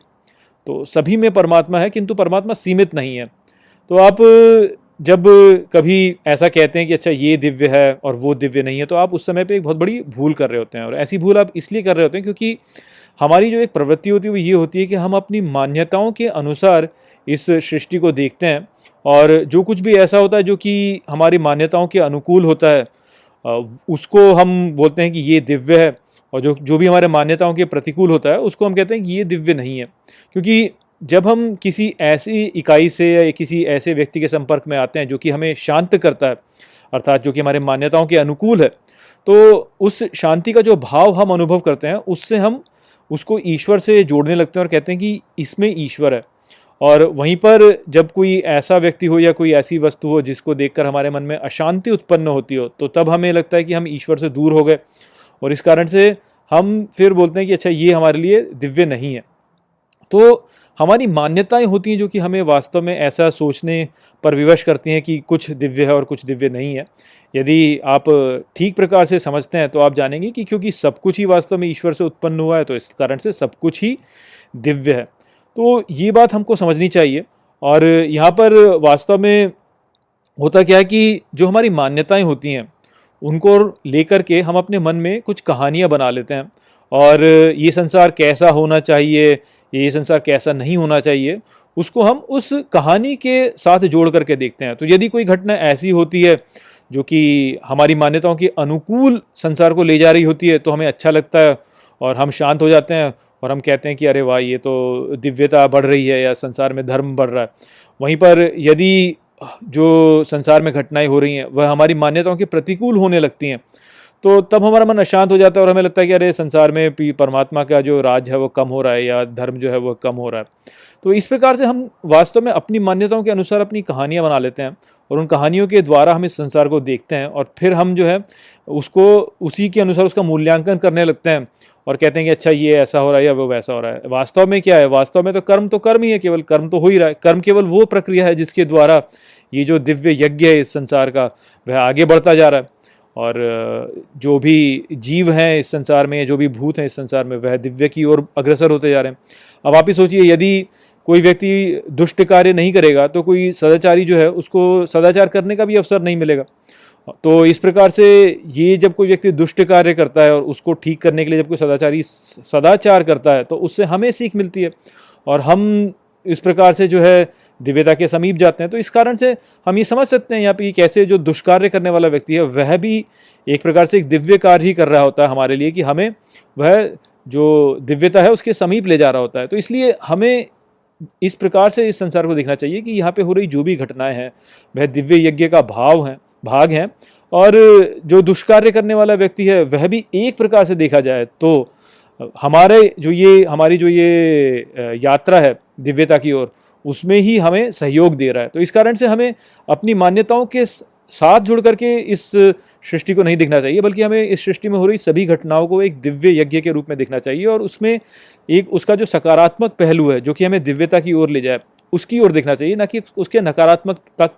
तो सभी में परमात्मा है, किंतु परमात्मा सीमित नहीं है। तो आप, जब कभी ऐसा कहते हैं कि अच्छा ये दिव्य है और वो दिव्य नहीं है तो आप उस समय पे एक बहुत बड़ी भूल कर रहे होते हैं। और ऐसी भूल आप इसलिए कर रहे होते हैं क्योंकि हमारी जो एक प्रवृत्ति होती है वो ये होती है कि हम अपनी मान्यताओं के अनुसार इस सृष्टि को देखते हैं और जो कुछ भी ऐसा होता है जो कि हमारी मान्यताओं के अनुकूल होता है उसको हम बोलते हैं कि ये दिव्य है और जो जो भी हमारे मान्यताओं के प्रतिकूल होता है, उसको हम कहते हैं कि ये दिव्य नहीं है। क्योंकि जब हम किसी ऐसी इकाई से या किसी ऐसे व्यक्ति के संपर्क में आते हैं जो कि हमें शांत करता है, अर्थात जो कि हमारे मान्यताओं के अनुकूल है तो उस शांति का जो भाव हम अनुभव करते हैं, उससे हम उसको ईश्वर से जोड़ने लगते हैं और कहते हैं कि इसमें ईश्वर है। और वहीं पर जब कोई ऐसा व्यक्ति हो या कोई ऐसी वस्तु हो जिसको देखकर हमारे मन में अशांति उत्पन्न होती हो तो तब हमें लगता है कि हम ईश्वर से दूर हो गए। और इस कारण से हम फिर बोलते हैं कि अच्छा ये हमारे लिए दिव्य नहीं है। तो हमारी मान्यताएँ होती हैं जो कि हमें वास्तव में ऐसा सोचने पर विवश करती हैं कि कुछ दिव्य है और कुछ दिव्य नहीं है। यदि आप ठीक प्रकार से समझते हैं तो आप जानेंगे कि क्योंकि सब कुछ ही वास्तव में ईश्वर से उत्पन्न हुआ है तो इस कारण से सब कुछ ही दिव्य है। तो ये बात हमको समझनी चाहिए और यहाँ पर वास्तव में होता क्या है कि जो हमारी मान्यताएँ होती हैं, उनको लेकर के हम अपने मन में कुछ कहानियाँ बना लेते हैं। और ये संसार कैसा होना चाहिए, ये संसार कैसा नहीं होना चाहिए, उसको हम उस कहानी के साथ जोड़ करके देखते हैं। तो यदि कोई घटना ऐसी होती है जो कि हमारी मान्यताओं के अनुकूल संसार को ले जा रही होती है तो हमें अच्छा लगता है और हम शांत हो जाते हैं और हम कहते हैं कि, अरे वाह, ये तो दिव्यता बढ़ रही है या संसार में धर्म बढ़ रहा है। वहीं पर यदि जो संसार में घटनाएँ हो रही हैं, वह हमारी मान्यताओं के प्रतिकूल होने लगती हैं तो तब हमारा मन अशांत हो जाता है और हमें लगता है कि अरे, संसार में परमात्मा का जो राज है, वो कम हो रहा है या धर्म जो है, वो कम हो रहा है। तो इस प्रकार से हम वास्तव में अपनी मान्यताओं के अनुसार अपनी कहानियाँ बना लेते हैं और उन कहानियों के द्वारा हम इस संसार को देखते हैं और फिर हम जो है, उसको, उसी के अनुसार उसका मूल्यांकन करने लगते हैं और कहते हैं कि अच्छा ये ऐसा हो रहा है या वो वैसा हो रहा है। वास्तव में क्या है? वास्तव में तो कर्म तो कर्म ही है केवल, कर्म तो हो ही रहा है। कर्म केवल वो प्रक्रिया है जिसके द्वारा ये जो दिव्य यज्ञ है इस संसार का, वह आगे बढ़ता जा रहा है। और जो भी जीव हैं इस संसार में जो भी भूत हैं इस संसार में, वह दिव्य की ओर अग्रसर होते जा रहे हैं। अब आप ही सोचिए, यदि कोई व्यक्ति दुष्ट कार्य नहीं करेगा तो कोई सदाचारी जो है, उसको सदाचार करने का भी अवसर नहीं मिलेगा। तो इस प्रकार से ये जब कोई व्यक्ति दुष्ट कार्य करता है और उसको ठीक करने के लिए जब कोई सदाचारी सदाचार करता है तो उससे हमें सीख मिलती है। और हम इस प्रकार से जो है दिव्यता के समीप जाते हैं। तो इस कारण से हम ये समझ सकते हैं यहाँ पे कैसे जो दुष्कार्य करने वाला व्यक्ति है, वह भी एक प्रकार से एक दिव्य कार्य ही कर रहा होता है हमारे लिए कि हमें वह जो दिव्यता है उसके समीप ले जा रहा होता है। तो इसलिए हमें इस प्रकार से इस संसार को देखना चाहिए कि यहाँ पे हो रही जो भी घटनाएँ हैं, वह दिव्य यज्ञ का भाव है, भाग हैं और जो दुष्कार्य करने वाला व्यक्ति है, वह भी एक प्रकार से देखा जाए तो हमारे जो ये, हमारी जो ये यात्रा है दिव्यता की ओर, उसमें ही हमें सहयोग दे रहा है। तो इस कारण से हमें अपनी मान्यताओं के साथ जुड़ करके इस सृष्टि को नहीं देखना चाहिए, बल्कि हमें इस सृष्टि में हो रही सभी घटनाओं को एक दिव्य यज्ञ के रूप में देखना चाहिए और उसमें एक, उसका जो सकारात्मक पहलू है, जो कि हमें दिव्यता की ओर ले जाए, उसकी ओर देखना चाहिए, ना कि उसके नकारात्मक तक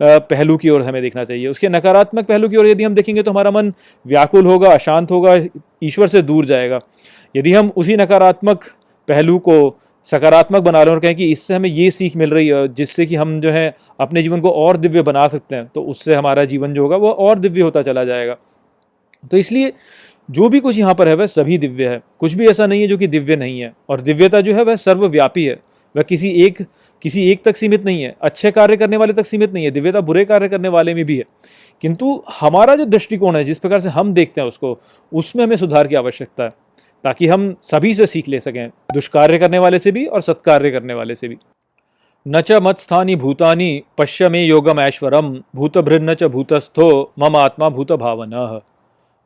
पहलू की ओर हमें देखना चाहिए। उसके नकारात्मक पहलू की ओर यदि हम देखेंगे तो हमारा मन व्याकुल होगा, अशांत होगा, ईश्वर से दूर जाएगा। यदि हम उसी नकारात्मक पहलू को सकारात्मक बना लें और कहें कि इससे हमें ये सीख मिल रही है, जिससे कि हम जो है अपने जीवन को और दिव्य बना सकते हैं तो उससे हमारा जीवन जो होगा वो और दिव्य होता चला जाएगा। तो इसलिए जो भी कुछ यहाँ पर है, वह सभी दिव्य है। कुछ भी ऐसा नहीं है जो कि दिव्य नहीं है, और दिव्यता जो है वह सर्वव्यापी है। वह किसी एक किसी एक तक सीमित नहीं है। अच्छे कार्य करने वाले तक सीमित नहीं है, दिव्यता बुरे कार्य करने वाले में भी है। किंतु हमारा जो दृष्टिकोण है, जिस प्रकार से हम देखते हैं उसको, उसमें हमें सुधार की आवश्यकता है। ताकि हम सभी से सीख ले सकें, दुष्कार्य करने वाले से भी और सत्कार्य करने वाले से भी। न च मत्स्थानी भूतानी पश्य में योगम ऐश्वरम, भूतभृन्न च भूतस्थो मम आत्मा भूत भावन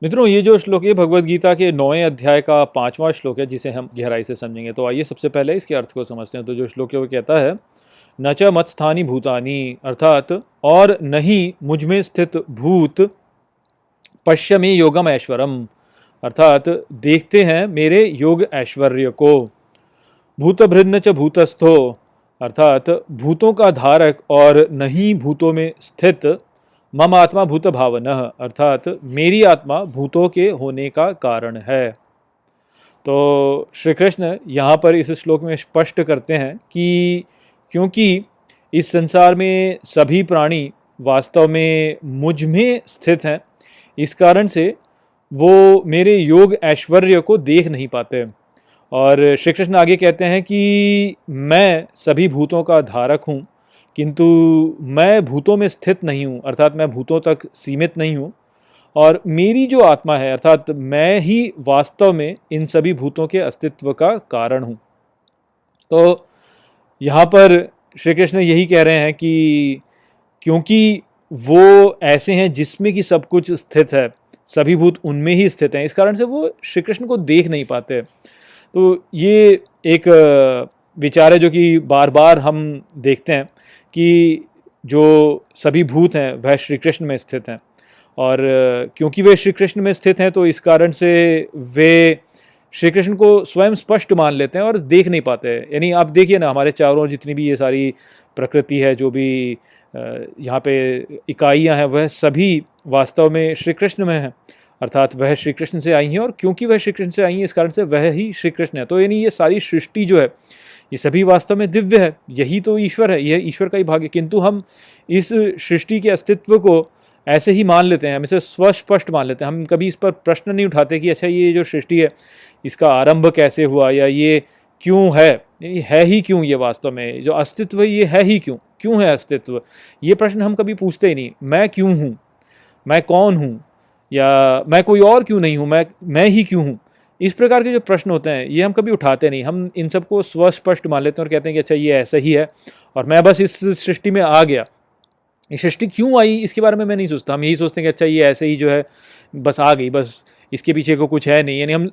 मित्रों, ये जो श्लोक है भगवत गीता के नौवें अध्याय का पांचवा श्लोक है, जिसे हम गहराई से समझेंगे। तो आइए सबसे पहले इसके अर्थ को समझते हैं। तो जो श्लोक है, वो कहता है, न च मत्स्थानी भूतानी अर्थात, और नहीं मुझमें स्थित भूत पश्य योगम ऐश्वरम अर्थात देखते हैं मेरे योग ऐश्वर्य को। भूतभृन्न च भूतस्थो, अर्थात भूतों का धारक और नहीं भूतों में स्थित मम आत्मा भूत भावन अर्थात मेरी आत्मा भूतों के होने का कारण है। तो श्री कृष्ण यहाँ पर इस श्लोक में स्पष्ट करते हैं कि क्योंकि इस संसार में सभी प्राणी वास्तव में मुझमें स्थित हैं, इस कारण से वो मेरे योग ऐश्वर्य को देख नहीं पाते। और श्री कृष्ण आगे कहते हैं कि मैं सभी भूतों का धारक हूँ, किंतु मैं भूतों में स्थित नहीं हूँ, अर्थात मैं भूतों तक सीमित नहीं हूँ। और मेरी जो आत्मा है, अर्थात मैं ही वास्तव में इन सभी भूतों के अस्तित्व का कारण हूँ। तो यहाँ पर श्री कृष्ण यही कह रहे हैं कि क्योंकि वो ऐसे हैं जिसमें कि सब कुछ स्थित है सभी भूत उनमें ही स्थित हैं। इस कारण से वो श्री कृष्ण को देख नहीं पाते। तो ये एक विचार है जो कि बार बार हम देखते हैं कि जो सभी भूत हैं, वह श्री कृष्ण में स्थित हैं। और क्योंकि वे श्री कृष्ण में स्थित हैं तो इस कारण से वे श्री कृष्ण को स्वयं स्पष्ट मान लेते हैं और देख नहीं पाते। यानी आप देखिए ना, हमारे चारों जितनी भी ये सारी प्रकृति है, जो भी यहाँ पे इकाइयाँ हैं, वह सभी वास्तव में श्री कृष्ण में हैं, अर्थात वह श्री कृष्ण से आई हैं और क्योंकि वह श्री कृष्ण से आई हैं, इस कारण से वह ही श्री कृष्ण है। तो यानी ये सारी सृष्टि जो है, ये सभी वास्तव में दिव्य है, यही तो ईश्वर है, यह ईश्वर का ही भाग्य। किंतु हम इस सृष्टि के अस्तित्व को ऐसे ही मान लेते हैं, हम इसे स्वस्पष्ट मान लेते हैं। हम कभी इस पर प्रश्न नहीं उठाते कि अच्छा ये जो सृष्टि है, इसका आरंभ कैसे हुआ या ये क्यों है? है ही क्यों ये वास्तव में? जो अस्तित्व ये है ही क्यों? क्यों है अस्तित्व? ये प्रश्न हम कभी पूछते ही नहीं। मैं क्यों हूँ? मैं कौन हूँ? या मैं कोई और क्यों नहीं हूँ? मैं मैं ही क्यों हूँ? इस प्रकार के जो प्रश्न होते हैं, ये हम कभी उठाते नहीं। हम इन सबको स्वस्पष्ट मान लेते हैं और कहते हैं कि अच्छा ये ऐसा ही है और मैं बस इस सृष्टि में आ गया। ये सृष्टि क्यों आई, इसके बारे में मैं नहीं सोचता। हम यही सोचते हैं कि अच्छा ये ऐसे ही जो है, बस आ गई। बस इसके पीछे को कुछ है नहीं। यानी हम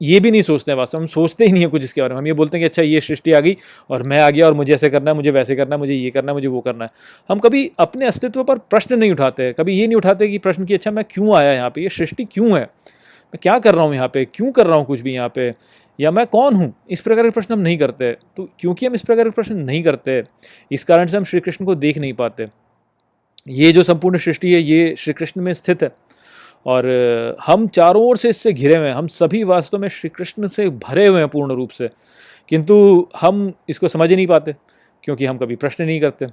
ये भी नहीं सोचते हैं वास्तव हम सोचते ही नहीं है कुछ इसके बारे में। हम ये बोलते हैं कि अच्छा ये सृष्टि आ गई और मैं आ गया और मुझे ऐसे करना है, मुझे वैसे करना है, मुझे ये करना है, मुझे वो करना है। हम कभी अपने अस्तित्व पर प्रश्न नहीं उठाते कभी ये नहीं उठाते कि प्रश्न कि अच्छा मैं क्यों आया यहाँ पे? ये सृष्टि क्यों है? मैं क्या कर रहा हूँ यहाँ पे? क्यों कर रहा हूँ कुछ भी यहाँ पे? या मैं कौन हूँ? इस प्रकार के प्रश्न हम नहीं करते। तो क्योंकि हम इस प्रकार के प्रश्न नहीं करते, इस कारण से हम श्री कृष्ण को देख नहीं पाते। ये जो संपूर्ण सृष्टि है, ये श्री कृष्ण में स्थित है। और हम चारों ओर से इससे घिरे हुए हैं। हम सभी वास्तव में श्री कृष्ण से भरे हुए हैं पूर्ण रूप से। किंतु हम इसको समझ ही नहीं पाते, क्योंकि हम कभी प्रश्न नहीं करते।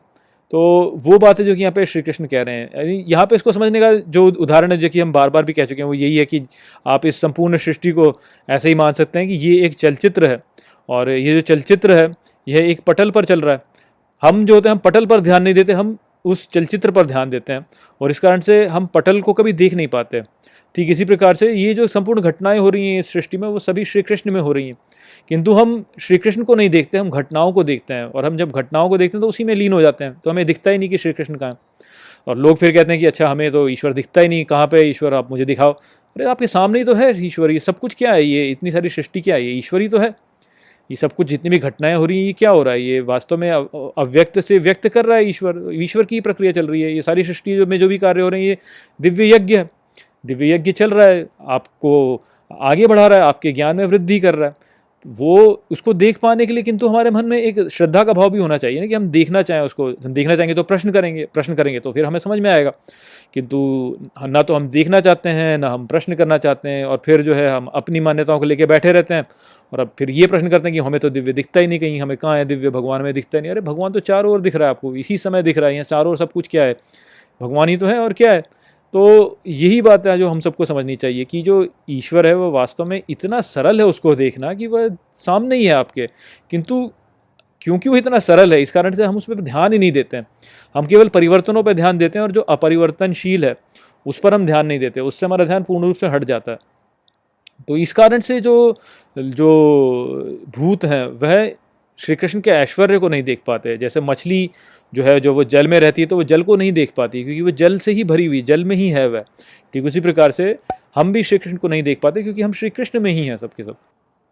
तो वो बात है जो कि यहाँ पे श्री कृष्ण कह रहे हैं, यानी यहाँ पे इसको समझने का जो उदाहरण है, जो कि हम बार बार भी कह चुके हैं, वो यही है कि आप इस संपूर्ण सृष्टि को ऐसे ही मान सकते हैं कि ये एक चलचित्र है। और ये जो चलचित्र है, यह एक पटल पर चल रहा है। हम जो होते हैं, हम पटल पर ध्यान नहीं देते, हम उस चलचित्र पर ध्यान देते हैं और इस कारण से हम पटल को कभी देख नहीं पाते। ठीक इसी प्रकार से ये जो संपूर्ण घटनाएँ हो रही हैं इस सृष्टि में, वो सभी श्री कृष्ण में हो रही हैं। किंतु हम श्री कृष्ण को नहीं देखते, हम घटनाओं को देखते हैं और हम जब घटनाओं को देखते हैं तो उसी में लीन हो जाते हैं तो हमें दिखता ही नहीं कि श्री कृष्ण कहाँ और लोग फिर कहते हैं कि अच्छा हमें तो ईश्वर दिखता ही नहीं, कहाँ पे ईश्वर, आप मुझे दिखाओ। अरे, आपके सामने ही तो है ईश्वर, ये सब कुछ क्या है, ये इतनी सारी सृष्टि क्या है, ये ईश्वर ही तो है। ये सब कुछ जितनी भी घटनाएँ हो रही हैं, ये क्या हो रहा है? ये वास्तव में अव्यक्त से व्यक्त कर रहा है ईश्वर ईश्वर की प्रक्रिया चल रही है। ये सारी सृष्टि में जो भी कार्य हो रहे हैं, ये दिव्य यज्ञ है। दिव्य यज्ञ चल रहा है, आपको आगे बढ़ा रहा है, आपके ज्ञान में वृद्धि कर रहा है। वो उसको देख पाने के लिए किंतु हमारे मन में एक श्रद्धा का भाव भी होना चाहिए ना कि हम देखना चाहें उसको। हम देखना चाहेंगे तो प्रश्न करेंगे प्रश्न करेंगे तो फिर हमें समझ में आएगा। किंतु ना तो हम देखना चाहते हैं, ना हम प्रश्न करना चाहते हैं और फिर जो है हम अपनी मान्यताओं को लेकर बैठे रहते हैं और अब फिर ये प्रश्न करते हैं कि हमें तो दिव्य दिखता ही नहीं कहीं, हमें कहाँ है दिव्य? भगवान में दिखता नहीं। अरे, भगवान तो चारों ओर दिख रहा है आपको, इसी समय दिख रहा है, यहाँ चारों ओर सब कुछ क्या है? भगवान ही तो है और क्या है? तो यही बात है जो हम सबको समझनी चाहिए कि जो ईश्वर है, वो वास्तव में इतना सरल है उसको देखना कि वह सामने ही है आपके। किंतु क्योंकि वो इतना सरल है, इस कारण से हम उस पर ध्यान ही नहीं देते हैं। हम केवल परिवर्तनों पर ध्यान देते हैं और जो अपरिवर्तनशील है, उस पर हम ध्यान नहीं देते, उससे हमारा ध्यान पूर्ण रूप से हट जाता है। तो इस कारण से जो जो भूत हैं, वह श्री कृष्ण के ऐश्वर्य को नहीं देख पाते। जैसे मछली जो है, जो वो जल में रहती है तो वो जल को नहीं देख पाती, क्योंकि वो जल से ही भरी हुई, जल में ही है वह। ठीक उसी प्रकार से हम भी श्री कृष्ण को नहीं देख पाते, क्योंकि हम श्री कृष्ण में ही हैं सबके सब।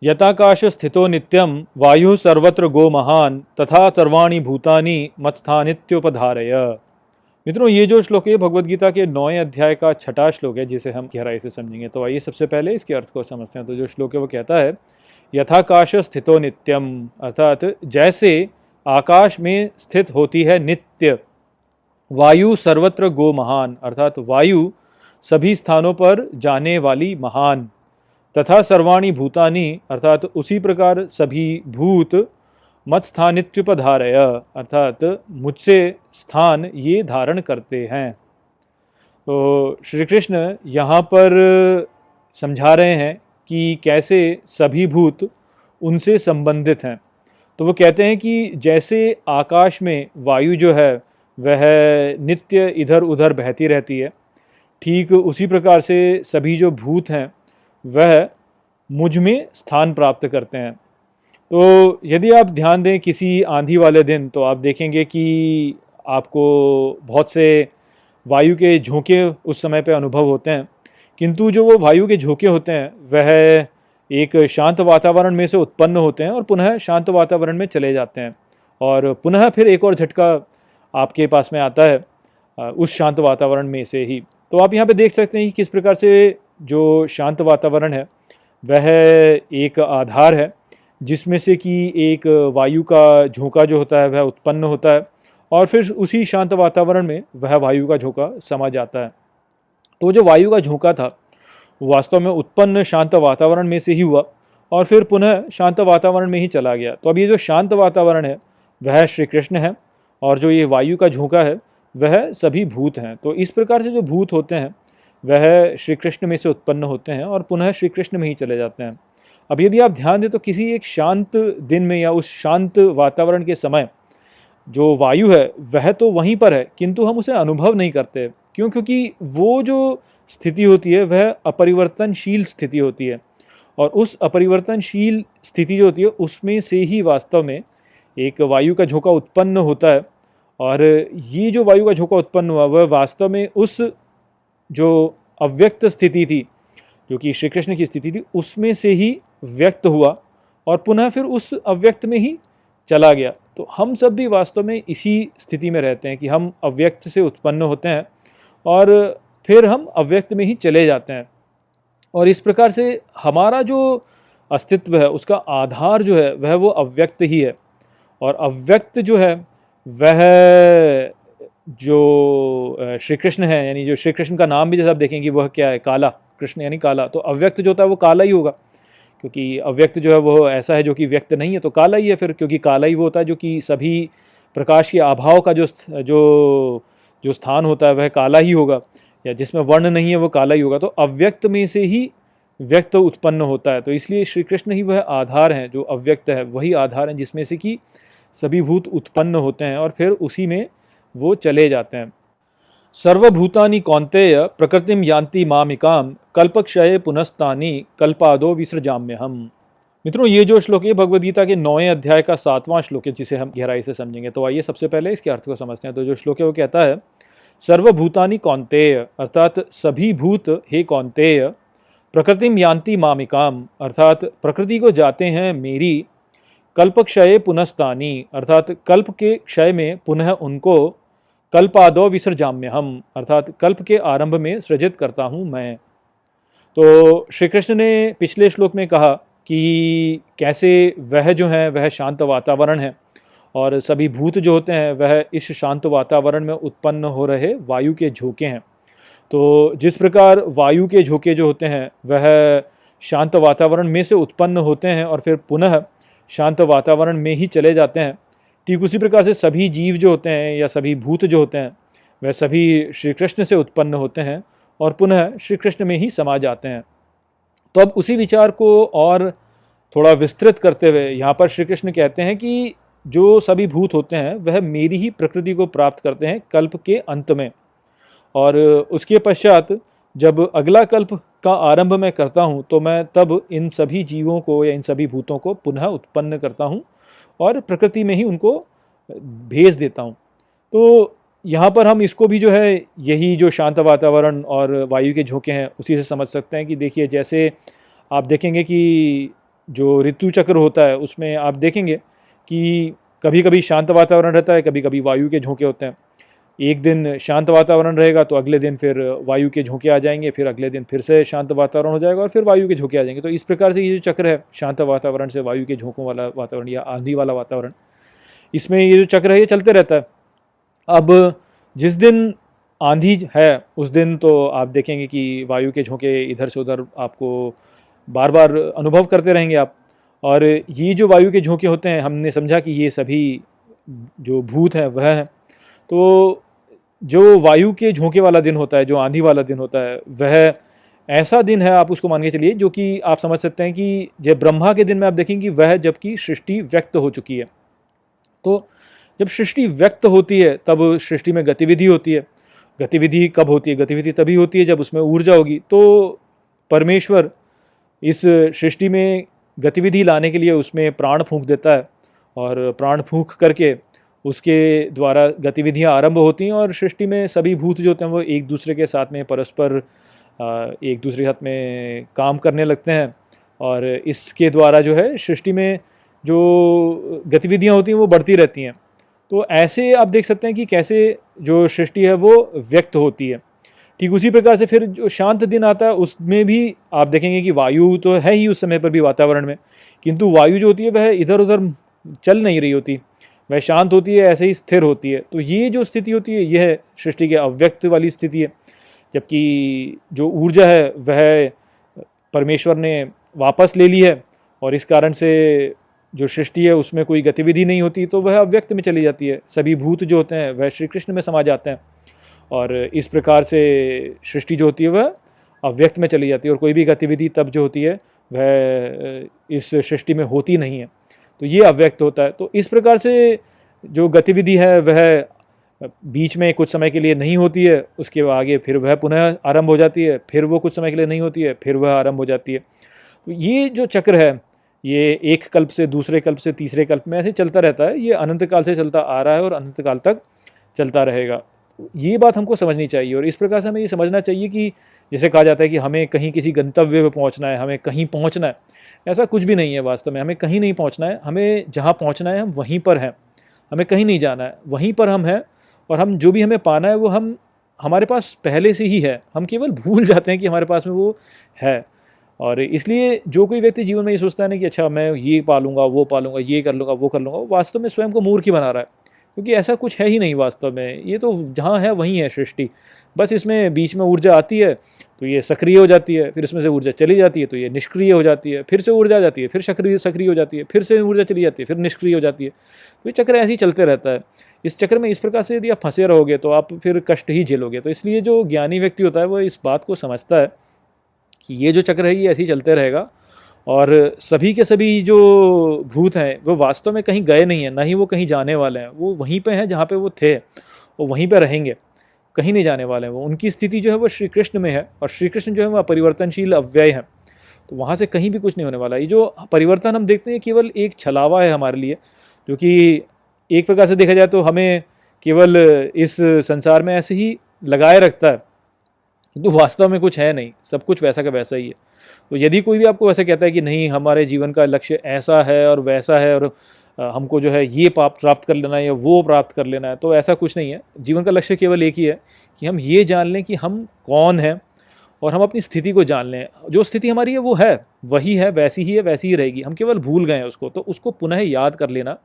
यथाकाश स्थितो नित्यम वायु सर्वत्र गो महान, तथा सर्वाणी भूतानी मत्स्थानित्योपधारय। मित्रों, ये जो श्लोक है भगवदगीता के नौवें अध्याय का छठा श्लोक है, जिसे हम गहराई से समझेंगे। तो आइए सबसे पहले इसके अर्थ को समझते हैं। तो जो श्लोक है, वो कहता है यथाकाश स्थितो नित्यम। अर्थात जैसे आकाश में स्थित होती है नित्य, वायु सर्वत्र गो महान। अर्थात वायु सभी स्थानों पर जाने वाली महान। तथा सर्वाणी भूतानी, अर्थात उसी प्रकार सभी भूत मत स्थानित्युपधारय अर्थात मुझसे स्थान ये धारण करते हैं। तो श्री कृष्ण यहाँ पर समझा रहे हैं कि कैसे सभी भूत उनसे संबंधित हैं। तो वो कहते हैं कि जैसे आकाश में वायु जो है, वह नित्य इधर उधर बहती रहती है, ठीक उसी प्रकार से सभी जो भूत हैं, वह मुझमें स्थान प्राप्त करते हैं। तो यदि आप ध्यान दें किसी आंधी वाले दिन तो आप देखेंगे कि आपको बहुत से वायु के झोंके उस समय पे अनुभव होते हैं। किंतु जो वो वायु के झोंके होते हैं, वह एक शांत वातावरण में से उत्पन्न होते हैं और पुनः शांत वातावरण में चले जाते हैं। और पुनः फिर एक और झटका आपके पास में आता है उस शांत वातावरण में से ही। तो आप यहाँ पे देख सकते हैं कि किस प्रकार से जो शांत वातावरण है, वह एक आधार है, जिसमें से कि एक वायु का झोंका जो होता है, वह उत्पन्न होता है और फिर उसी शांत वातावरण में वह वायु का झोंका समा जाता है। तो जो वायु का झोंका था वास्तव में उत्पन्न शांत वातावरण में से ही हुआ और फिर पुनः शांत वातावरण में ही चला गया। तो अब ये जो शांत वातावरण है, वह श्री कृष्ण है और जो ये वायु का झोंका है, वह सभी भूत हैं। तो इस प्रकार से जो भूत होते हैं, वह श्री कृष्ण में से उत्पन्न होते हैं और पुनः श्री कृष्ण में ही चले जाते हैं। अब यदि आप ध्यान दें तो किसी एक शांत दिन में या उस शांत वातावरण के समय जो वायु है, वह तो वहीं पर है, किंतु हम उसे अनुभव नहीं करते। क्यों? क्योंकि वो जो स्थिति होती है, वह अपरिवर्तनशील स्थिति होती है। और उस अपरिवर्तनशील स्थिति जो होती है, उसमें से ही वास्तव में एक वायु का झोंका उत्पन्न होता है। और ये जो वायु का झोंका उत्पन्न हुआ, वह वास्तव में उस जो अव्यक्त स्थिति थी, जो कि श्री कृष्ण की स्थिति थी, उसमें से ही व्यक्त हुआ और पुनः फिर उस अव्यक्त में ही चला गया। तो हम सब भी वास्तव में इसी स्थिति में रहते हैं कि हम अव्यक्त से उत्पन्न होते हैं और फिर हम अव्यक्त में ही चले जाते हैं। और इस प्रकार से हमारा जो अस्तित्व है, उसका आधार जो है, वह वो अव्यक्त ही है। और अव्यक्त जो है, वह जो श्री कृष्ण है, यानी जो श्री कृष्ण का नाम भी जैसे आप देखेंगे, वह क्या है? काला, कृष्ण यानी काला। तो अव्यक्त जो होता है, वो काला ही होगा। क्योंकि अव्यक्त जो है वो ऐसा है जो कि व्यक्त नहीं है तो काला ही है फिर, क्योंकि काला ही वो होता है जो कि सभी प्रकाश के अभाव का जो जो जो स्थान होता है वह काला ही होगा, या जिसमें वर्ण नहीं है वो काला ही होगा। तो अव्यक्त में से ही व्यक्त उत्पन्न होता है। तो इसलिए श्री कृष्ण ही वह आधार हैं, जो अव्यक्त है, वही आधार हैं जिसमें से कि सभी भूत उत्पन्न होते हैं और फिर उसी में वो चले जाते हैं। सर्वभूतानि कौंतेय प्रकृतिम यान्ति मामिकाम कल्पक्षय पुनस्तानी कल्पादो विसृजाम्य हम मित्रों, ये जो श्लोक है भगवदगीता के नौवें अध्याय का सातवां श्लोक है, जिसे हम गहराई से समझेंगे। तो आइए सबसे पहले इसके अर्थ को समझते हैं। तो जो श्लोक है, वो कहता है, सर्वभूतानि कौंतेय अर्थात सभी भूत, हे कौंतेय प्रकृतिम यान्ति मामिकाम अर्थात प्रकृति को जाते हैं मेरी कल्प क्षय पुनस्तानी, अर्थात कल्प के क्षय में पुनः उनको कल्पादो विसर्जाम्य हम अर्थात कल्प के आरंभ में सृजित करता हूँ मैं। तो श्री कृष्ण ने पिछले श्लोक में कहा कि कैसे वह जो है, वह शांत वातावरण है, और सभी भूत जो होते हैं, वह इस शांत वातावरण में उत्पन्न हो रहे वायु के झोंके हैं। तो जिस प्रकार वायु के झोंके जो होते हैं, वह शांत वातावरण में से उत्पन्न होते हैं और फिर पुनः शांत वातावरण में ही चले जाते हैं ठीक उसी प्रकार से सभी जीव जो होते हैं या सभी भूत जो होते हैं, वह सभी श्री कृष्ण से उत्पन्न होते हैं और पुनः श्री कृष्ण में ही समा जाते हैं। तो अब उसी विचार को और थोड़ा विस्तृत करते हुए यहाँ पर श्री कृष्ण कहते हैं कि जो सभी भूत होते हैं, वह मेरी ही प्रकृति को प्राप्त करते हैं कल्प के अंत में। और उसके पश्चात जब अगला कल्प का आरंभ मैं करता हूँ तो मैं तब इन सभी जीवों को या इन सभी भूतों को पुनः उत्पन्न करता हूँ। और प्रकृति में ही उनको भेज देता हूँ। तो यहाँ पर हम इसको भी जो है, यही जो शांत वातावरण और वायु के झोंके हैं, उसी से समझ सकते हैं कि देखिए, जैसे आप देखेंगे कि जो ऋतु चक्र होता है, उसमें आप देखेंगे कि कभी कभी शांत वातावरण रहता है कभी कभी वायु के झोंके होते हैं। एक दिन शांत वातावरण रहेगा तो अगले दिन फिर वायु के झोंके आ जाएँगे, फिर अगले दिन फिर से शांत वातावरण हो जाएगा और फिर वायु के झोंके आ जाएँगे। तो इस प्रकार से ये जो चक्र है, शांत वातावरण से वायु के झोंकों वाला वातावरण या आंधी वाला वातावरण, इसमें ये जो चक्र है, ये चलते रहता है। अब जिस दिन आंधी है, उस दिन तो आप देखेंगे कि वायु के झोंके इधर से उधर आपको बार बार अनुभव करते रहेंगे आप। और ये जो वायु के झोंके होते हैं, हमने समझा कि ये सभी जो भूत हैं, वह हैं। तो जो वायु के झोंके वाला दिन होता है, जो आंधी वाला दिन होता है, वह ऐसा दिन है, आप उसको मान के चलिए, जो कि आप समझ सकते हैं कि जब ब्रह्मा के दिन में आप देखेंगे वह जबकि सृष्टि व्यक्त हो चुकी है। तो जब सृष्टि व्यक्त होती है, तब सृष्टि में गतिविधि होती है। गतिविधि कब होती है? गतिविधि तभी होती है जब उसमें ऊर्जा होगी। तो परमेश्वर इस सृष्टि में गतिविधि लाने के लिए उसमें प्राण फूंक देता है और प्राण फूंक करके उसके द्वारा गतिविधियाँ आरंभ होती हैं और सृष्टि में सभी भूत जो होते हैं वो एक दूसरे के साथ में परस्पर एक दूसरे के साथ में काम करने लगते हैं। और इसके द्वारा जो है सृष्टि में जो गतिविधियाँ होती हैं वो बढ़ती रहती हैं। तो ऐसे आप देख सकते हैं कि कैसे जो सृष्टि है वो व्यक्त होती है। ठीक उसी प्रकार से फिर जो शांत दिन आता है, उसमें भी आप देखेंगे कि वायु तो है ही उस समय पर भी वातावरण में, किंतु वायु जो होती है वह इधर उधर चल नहीं रही होती। वह शांत होती है, ऐसे ही स्थिर होती है। तो ये जो स्थिति होती है, यह सृष्टि के अव्यक्त वाली स्थिति है। जबकि जो ऊर्जा है, वह परमेश्वर ने वापस ले ली है और इस कारण से जो सृष्टि है, उसमें कोई गतिविधि नहीं होती तो वह अव्यक्त में चली जाती है। सभी भूत जो होते हैं, वह श्री कृष्ण में समा जाते हैं और इस प्रकार से सृष्टि जो होती है, वह अव्यक्त में चली जाती है और कोई भी गतिविधि तब जो होती है, वह इस सृष्टि में होती नहीं है। तो ये अव्यक्त होता है। तो इस प्रकार से जो गतिविधि है, वह बीच में कुछ समय के लिए नहीं होती है, उसके आगे फिर वह पुनः आरंभ हो जाती है, फिर वो कुछ समय के लिए नहीं होती है, फिर वह आरंभ हो जाती है। तो ये जो चक्र है, ये एक कल्प से दूसरे कल्प से तीसरे कल्प में ऐसे चलता रहता है, ये अनंत काल से चलता आ रहा है और अनंत काल तक चलता रहेगा। ये बात हमको समझनी चाहिए और इस प्रकार से हमें ये समझना चाहिए कि जैसे कहा जाता है कि हमें कहीं किसी गंतव्य पर पहुँचना है, हमें कहीं पहुँचना है, ऐसा कुछ भी नहीं है वास्तव में, हमें कहीं नहीं पहुँचना है, हमें जहाँ पहुँचना है हम वहीं पर हैं, हमें कहीं नहीं जाना है, वहीं पर हम हैं और हम जो भी हमें पाना है वो हम, हमारे पास पहले से ही है, हम केवल भूल जाते हैं कि हमारे पास में वो है और इसलिए जो कोई व्यक्ति जीवन में ये सोचता है ना कि अच्छा मैं ये पालूँगा, वो पालूँगा, ये कर लूँगा, वो कर लूँगा वास्तव में स्वयं को मूर्ख ही बना रहा है। क्योंकि ऐसा कुछ है ही नहीं वास्तव में। ये तो जहाँ है, वहीं है सृष्टि। बस इसमें बीच में ऊर्जा आती है तो ये सक्रिय हो जाती है, फिर इसमें से ऊर्जा चली जाती है तो ये निष्क्रिय हो जाती है, फिर से ऊर्जा जाती है, फिर सक्रिय सक्रिय हो जाती है, फिर से ऊर्जा चली जाती है, फिर निष्क्रिय हो जाती है। तो ये चक्र ऐसे ही चलते रहता है। इस चक्र में इस प्रकार से यदि आप फंसे रहोगे तो आप फिर कष्ट ही झेलोगे। तो इसलिए जो ज्ञानी व्यक्ति होता है, वो इस बात को समझता है कि ये जो चक्र है, ये ऐसे ही चलते रहेगा। और सभी के सभी जो भूत हैं, वो वास्तव में कहीं गए नहीं हैं, ना ही वो कहीं जाने वाले हैं। वो वहीं पे हैं जहाँ पे वो थे वो वहीं पे रहेंगे, कहीं नहीं जाने वाले हैं वो। उनकी स्थिति जो है वो श्री कृष्ण में है और श्री कृष्ण जो है वह परिवर्तनशील अव्यय है। तो वहाँ से कहीं भी कुछ नहीं होने वाला। ये जो परिवर्तन हम देखते हैं, केवल एक छलावा है हमारे लिए, जो कि एक प्रकार से देखा जाए तो हमें केवल इस संसार में ऐसे ही लगाए रखता है। किंतु वास्तव में कुछ है नहीं, सब कुछ वैसा का वैसा ही है। तो यदि कोई भी आपको वैसे कहता है कि नहीं, हमारे जीवन का लक्ष्य ऐसा है और वैसा है और हमको जो है ये पाप प्राप्त कर लेना है या वो प्राप्त कर लेना है तो ऐसा कुछ नहीं है। जीवन का लक्ष्य केवल एक ही है कि हम ये जान लें कि हम कौन हैं और हम अपनी स्थिति को जान लें। जो स्थिति हमारी है वो है, वही है, वैसी ही है, वैसी ही रहेगी। हम केवल भूल गए हैं उसको तो उसको पुनः याद कर लेना।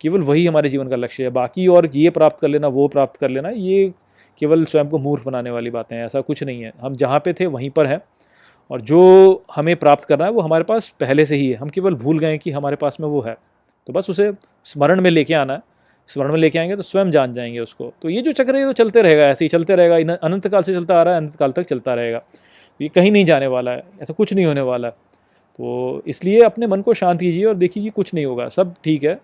केवल वही हमारे जीवन का लक्ष्य है। बाकी और ये प्राप्त कर लेना, वो प्राप्त कर लेना, ये केवल स्वयं को मूर्ख बनाने वाली बातें हैं, ऐसा कुछ नहीं है। हम जहाँ पे थे, वहीं पर हैं। और जो हमें प्राप्त करना है, वो हमारे पास पहले से ही है। हम केवल भूल गए कि हमारे पास में वो है। तो बस उसे स्मरण में लेके आना है। स्मरण में लेके आएँगे तो स्वयं जान जाएँगे उसको। तो ये जो चक्र है तो चलते रहेगा, ऐसे ही चलते रहेगा। अनंत काल से चलता आ रहा है अनंत काल तक चलता रहेगा। ये कहीं नहीं जाने वाला है, ऐसा कुछ नहीं होने वाला है। तो इसलिए अपने मन को शांत कीजिए और देखिए कि कुछ नहीं होगा। सब ठीक है,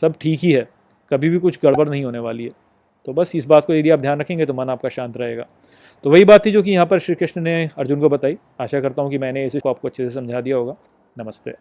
सब ठीक ही है। कभी भी कुछ गड़बड़ नहीं होने वाली है। तो बस इस बात को यदि आप ध्यान रखेंगे तो मन आपका शांत रहेगा। तो वही बात थी जो कि यहाँ पर श्री कृष्ण ने अर्जुन को बताई। आशा करता हूँ कि मैंने इसी को आपको अच्छे से समझा दिया होगा। नमस्ते।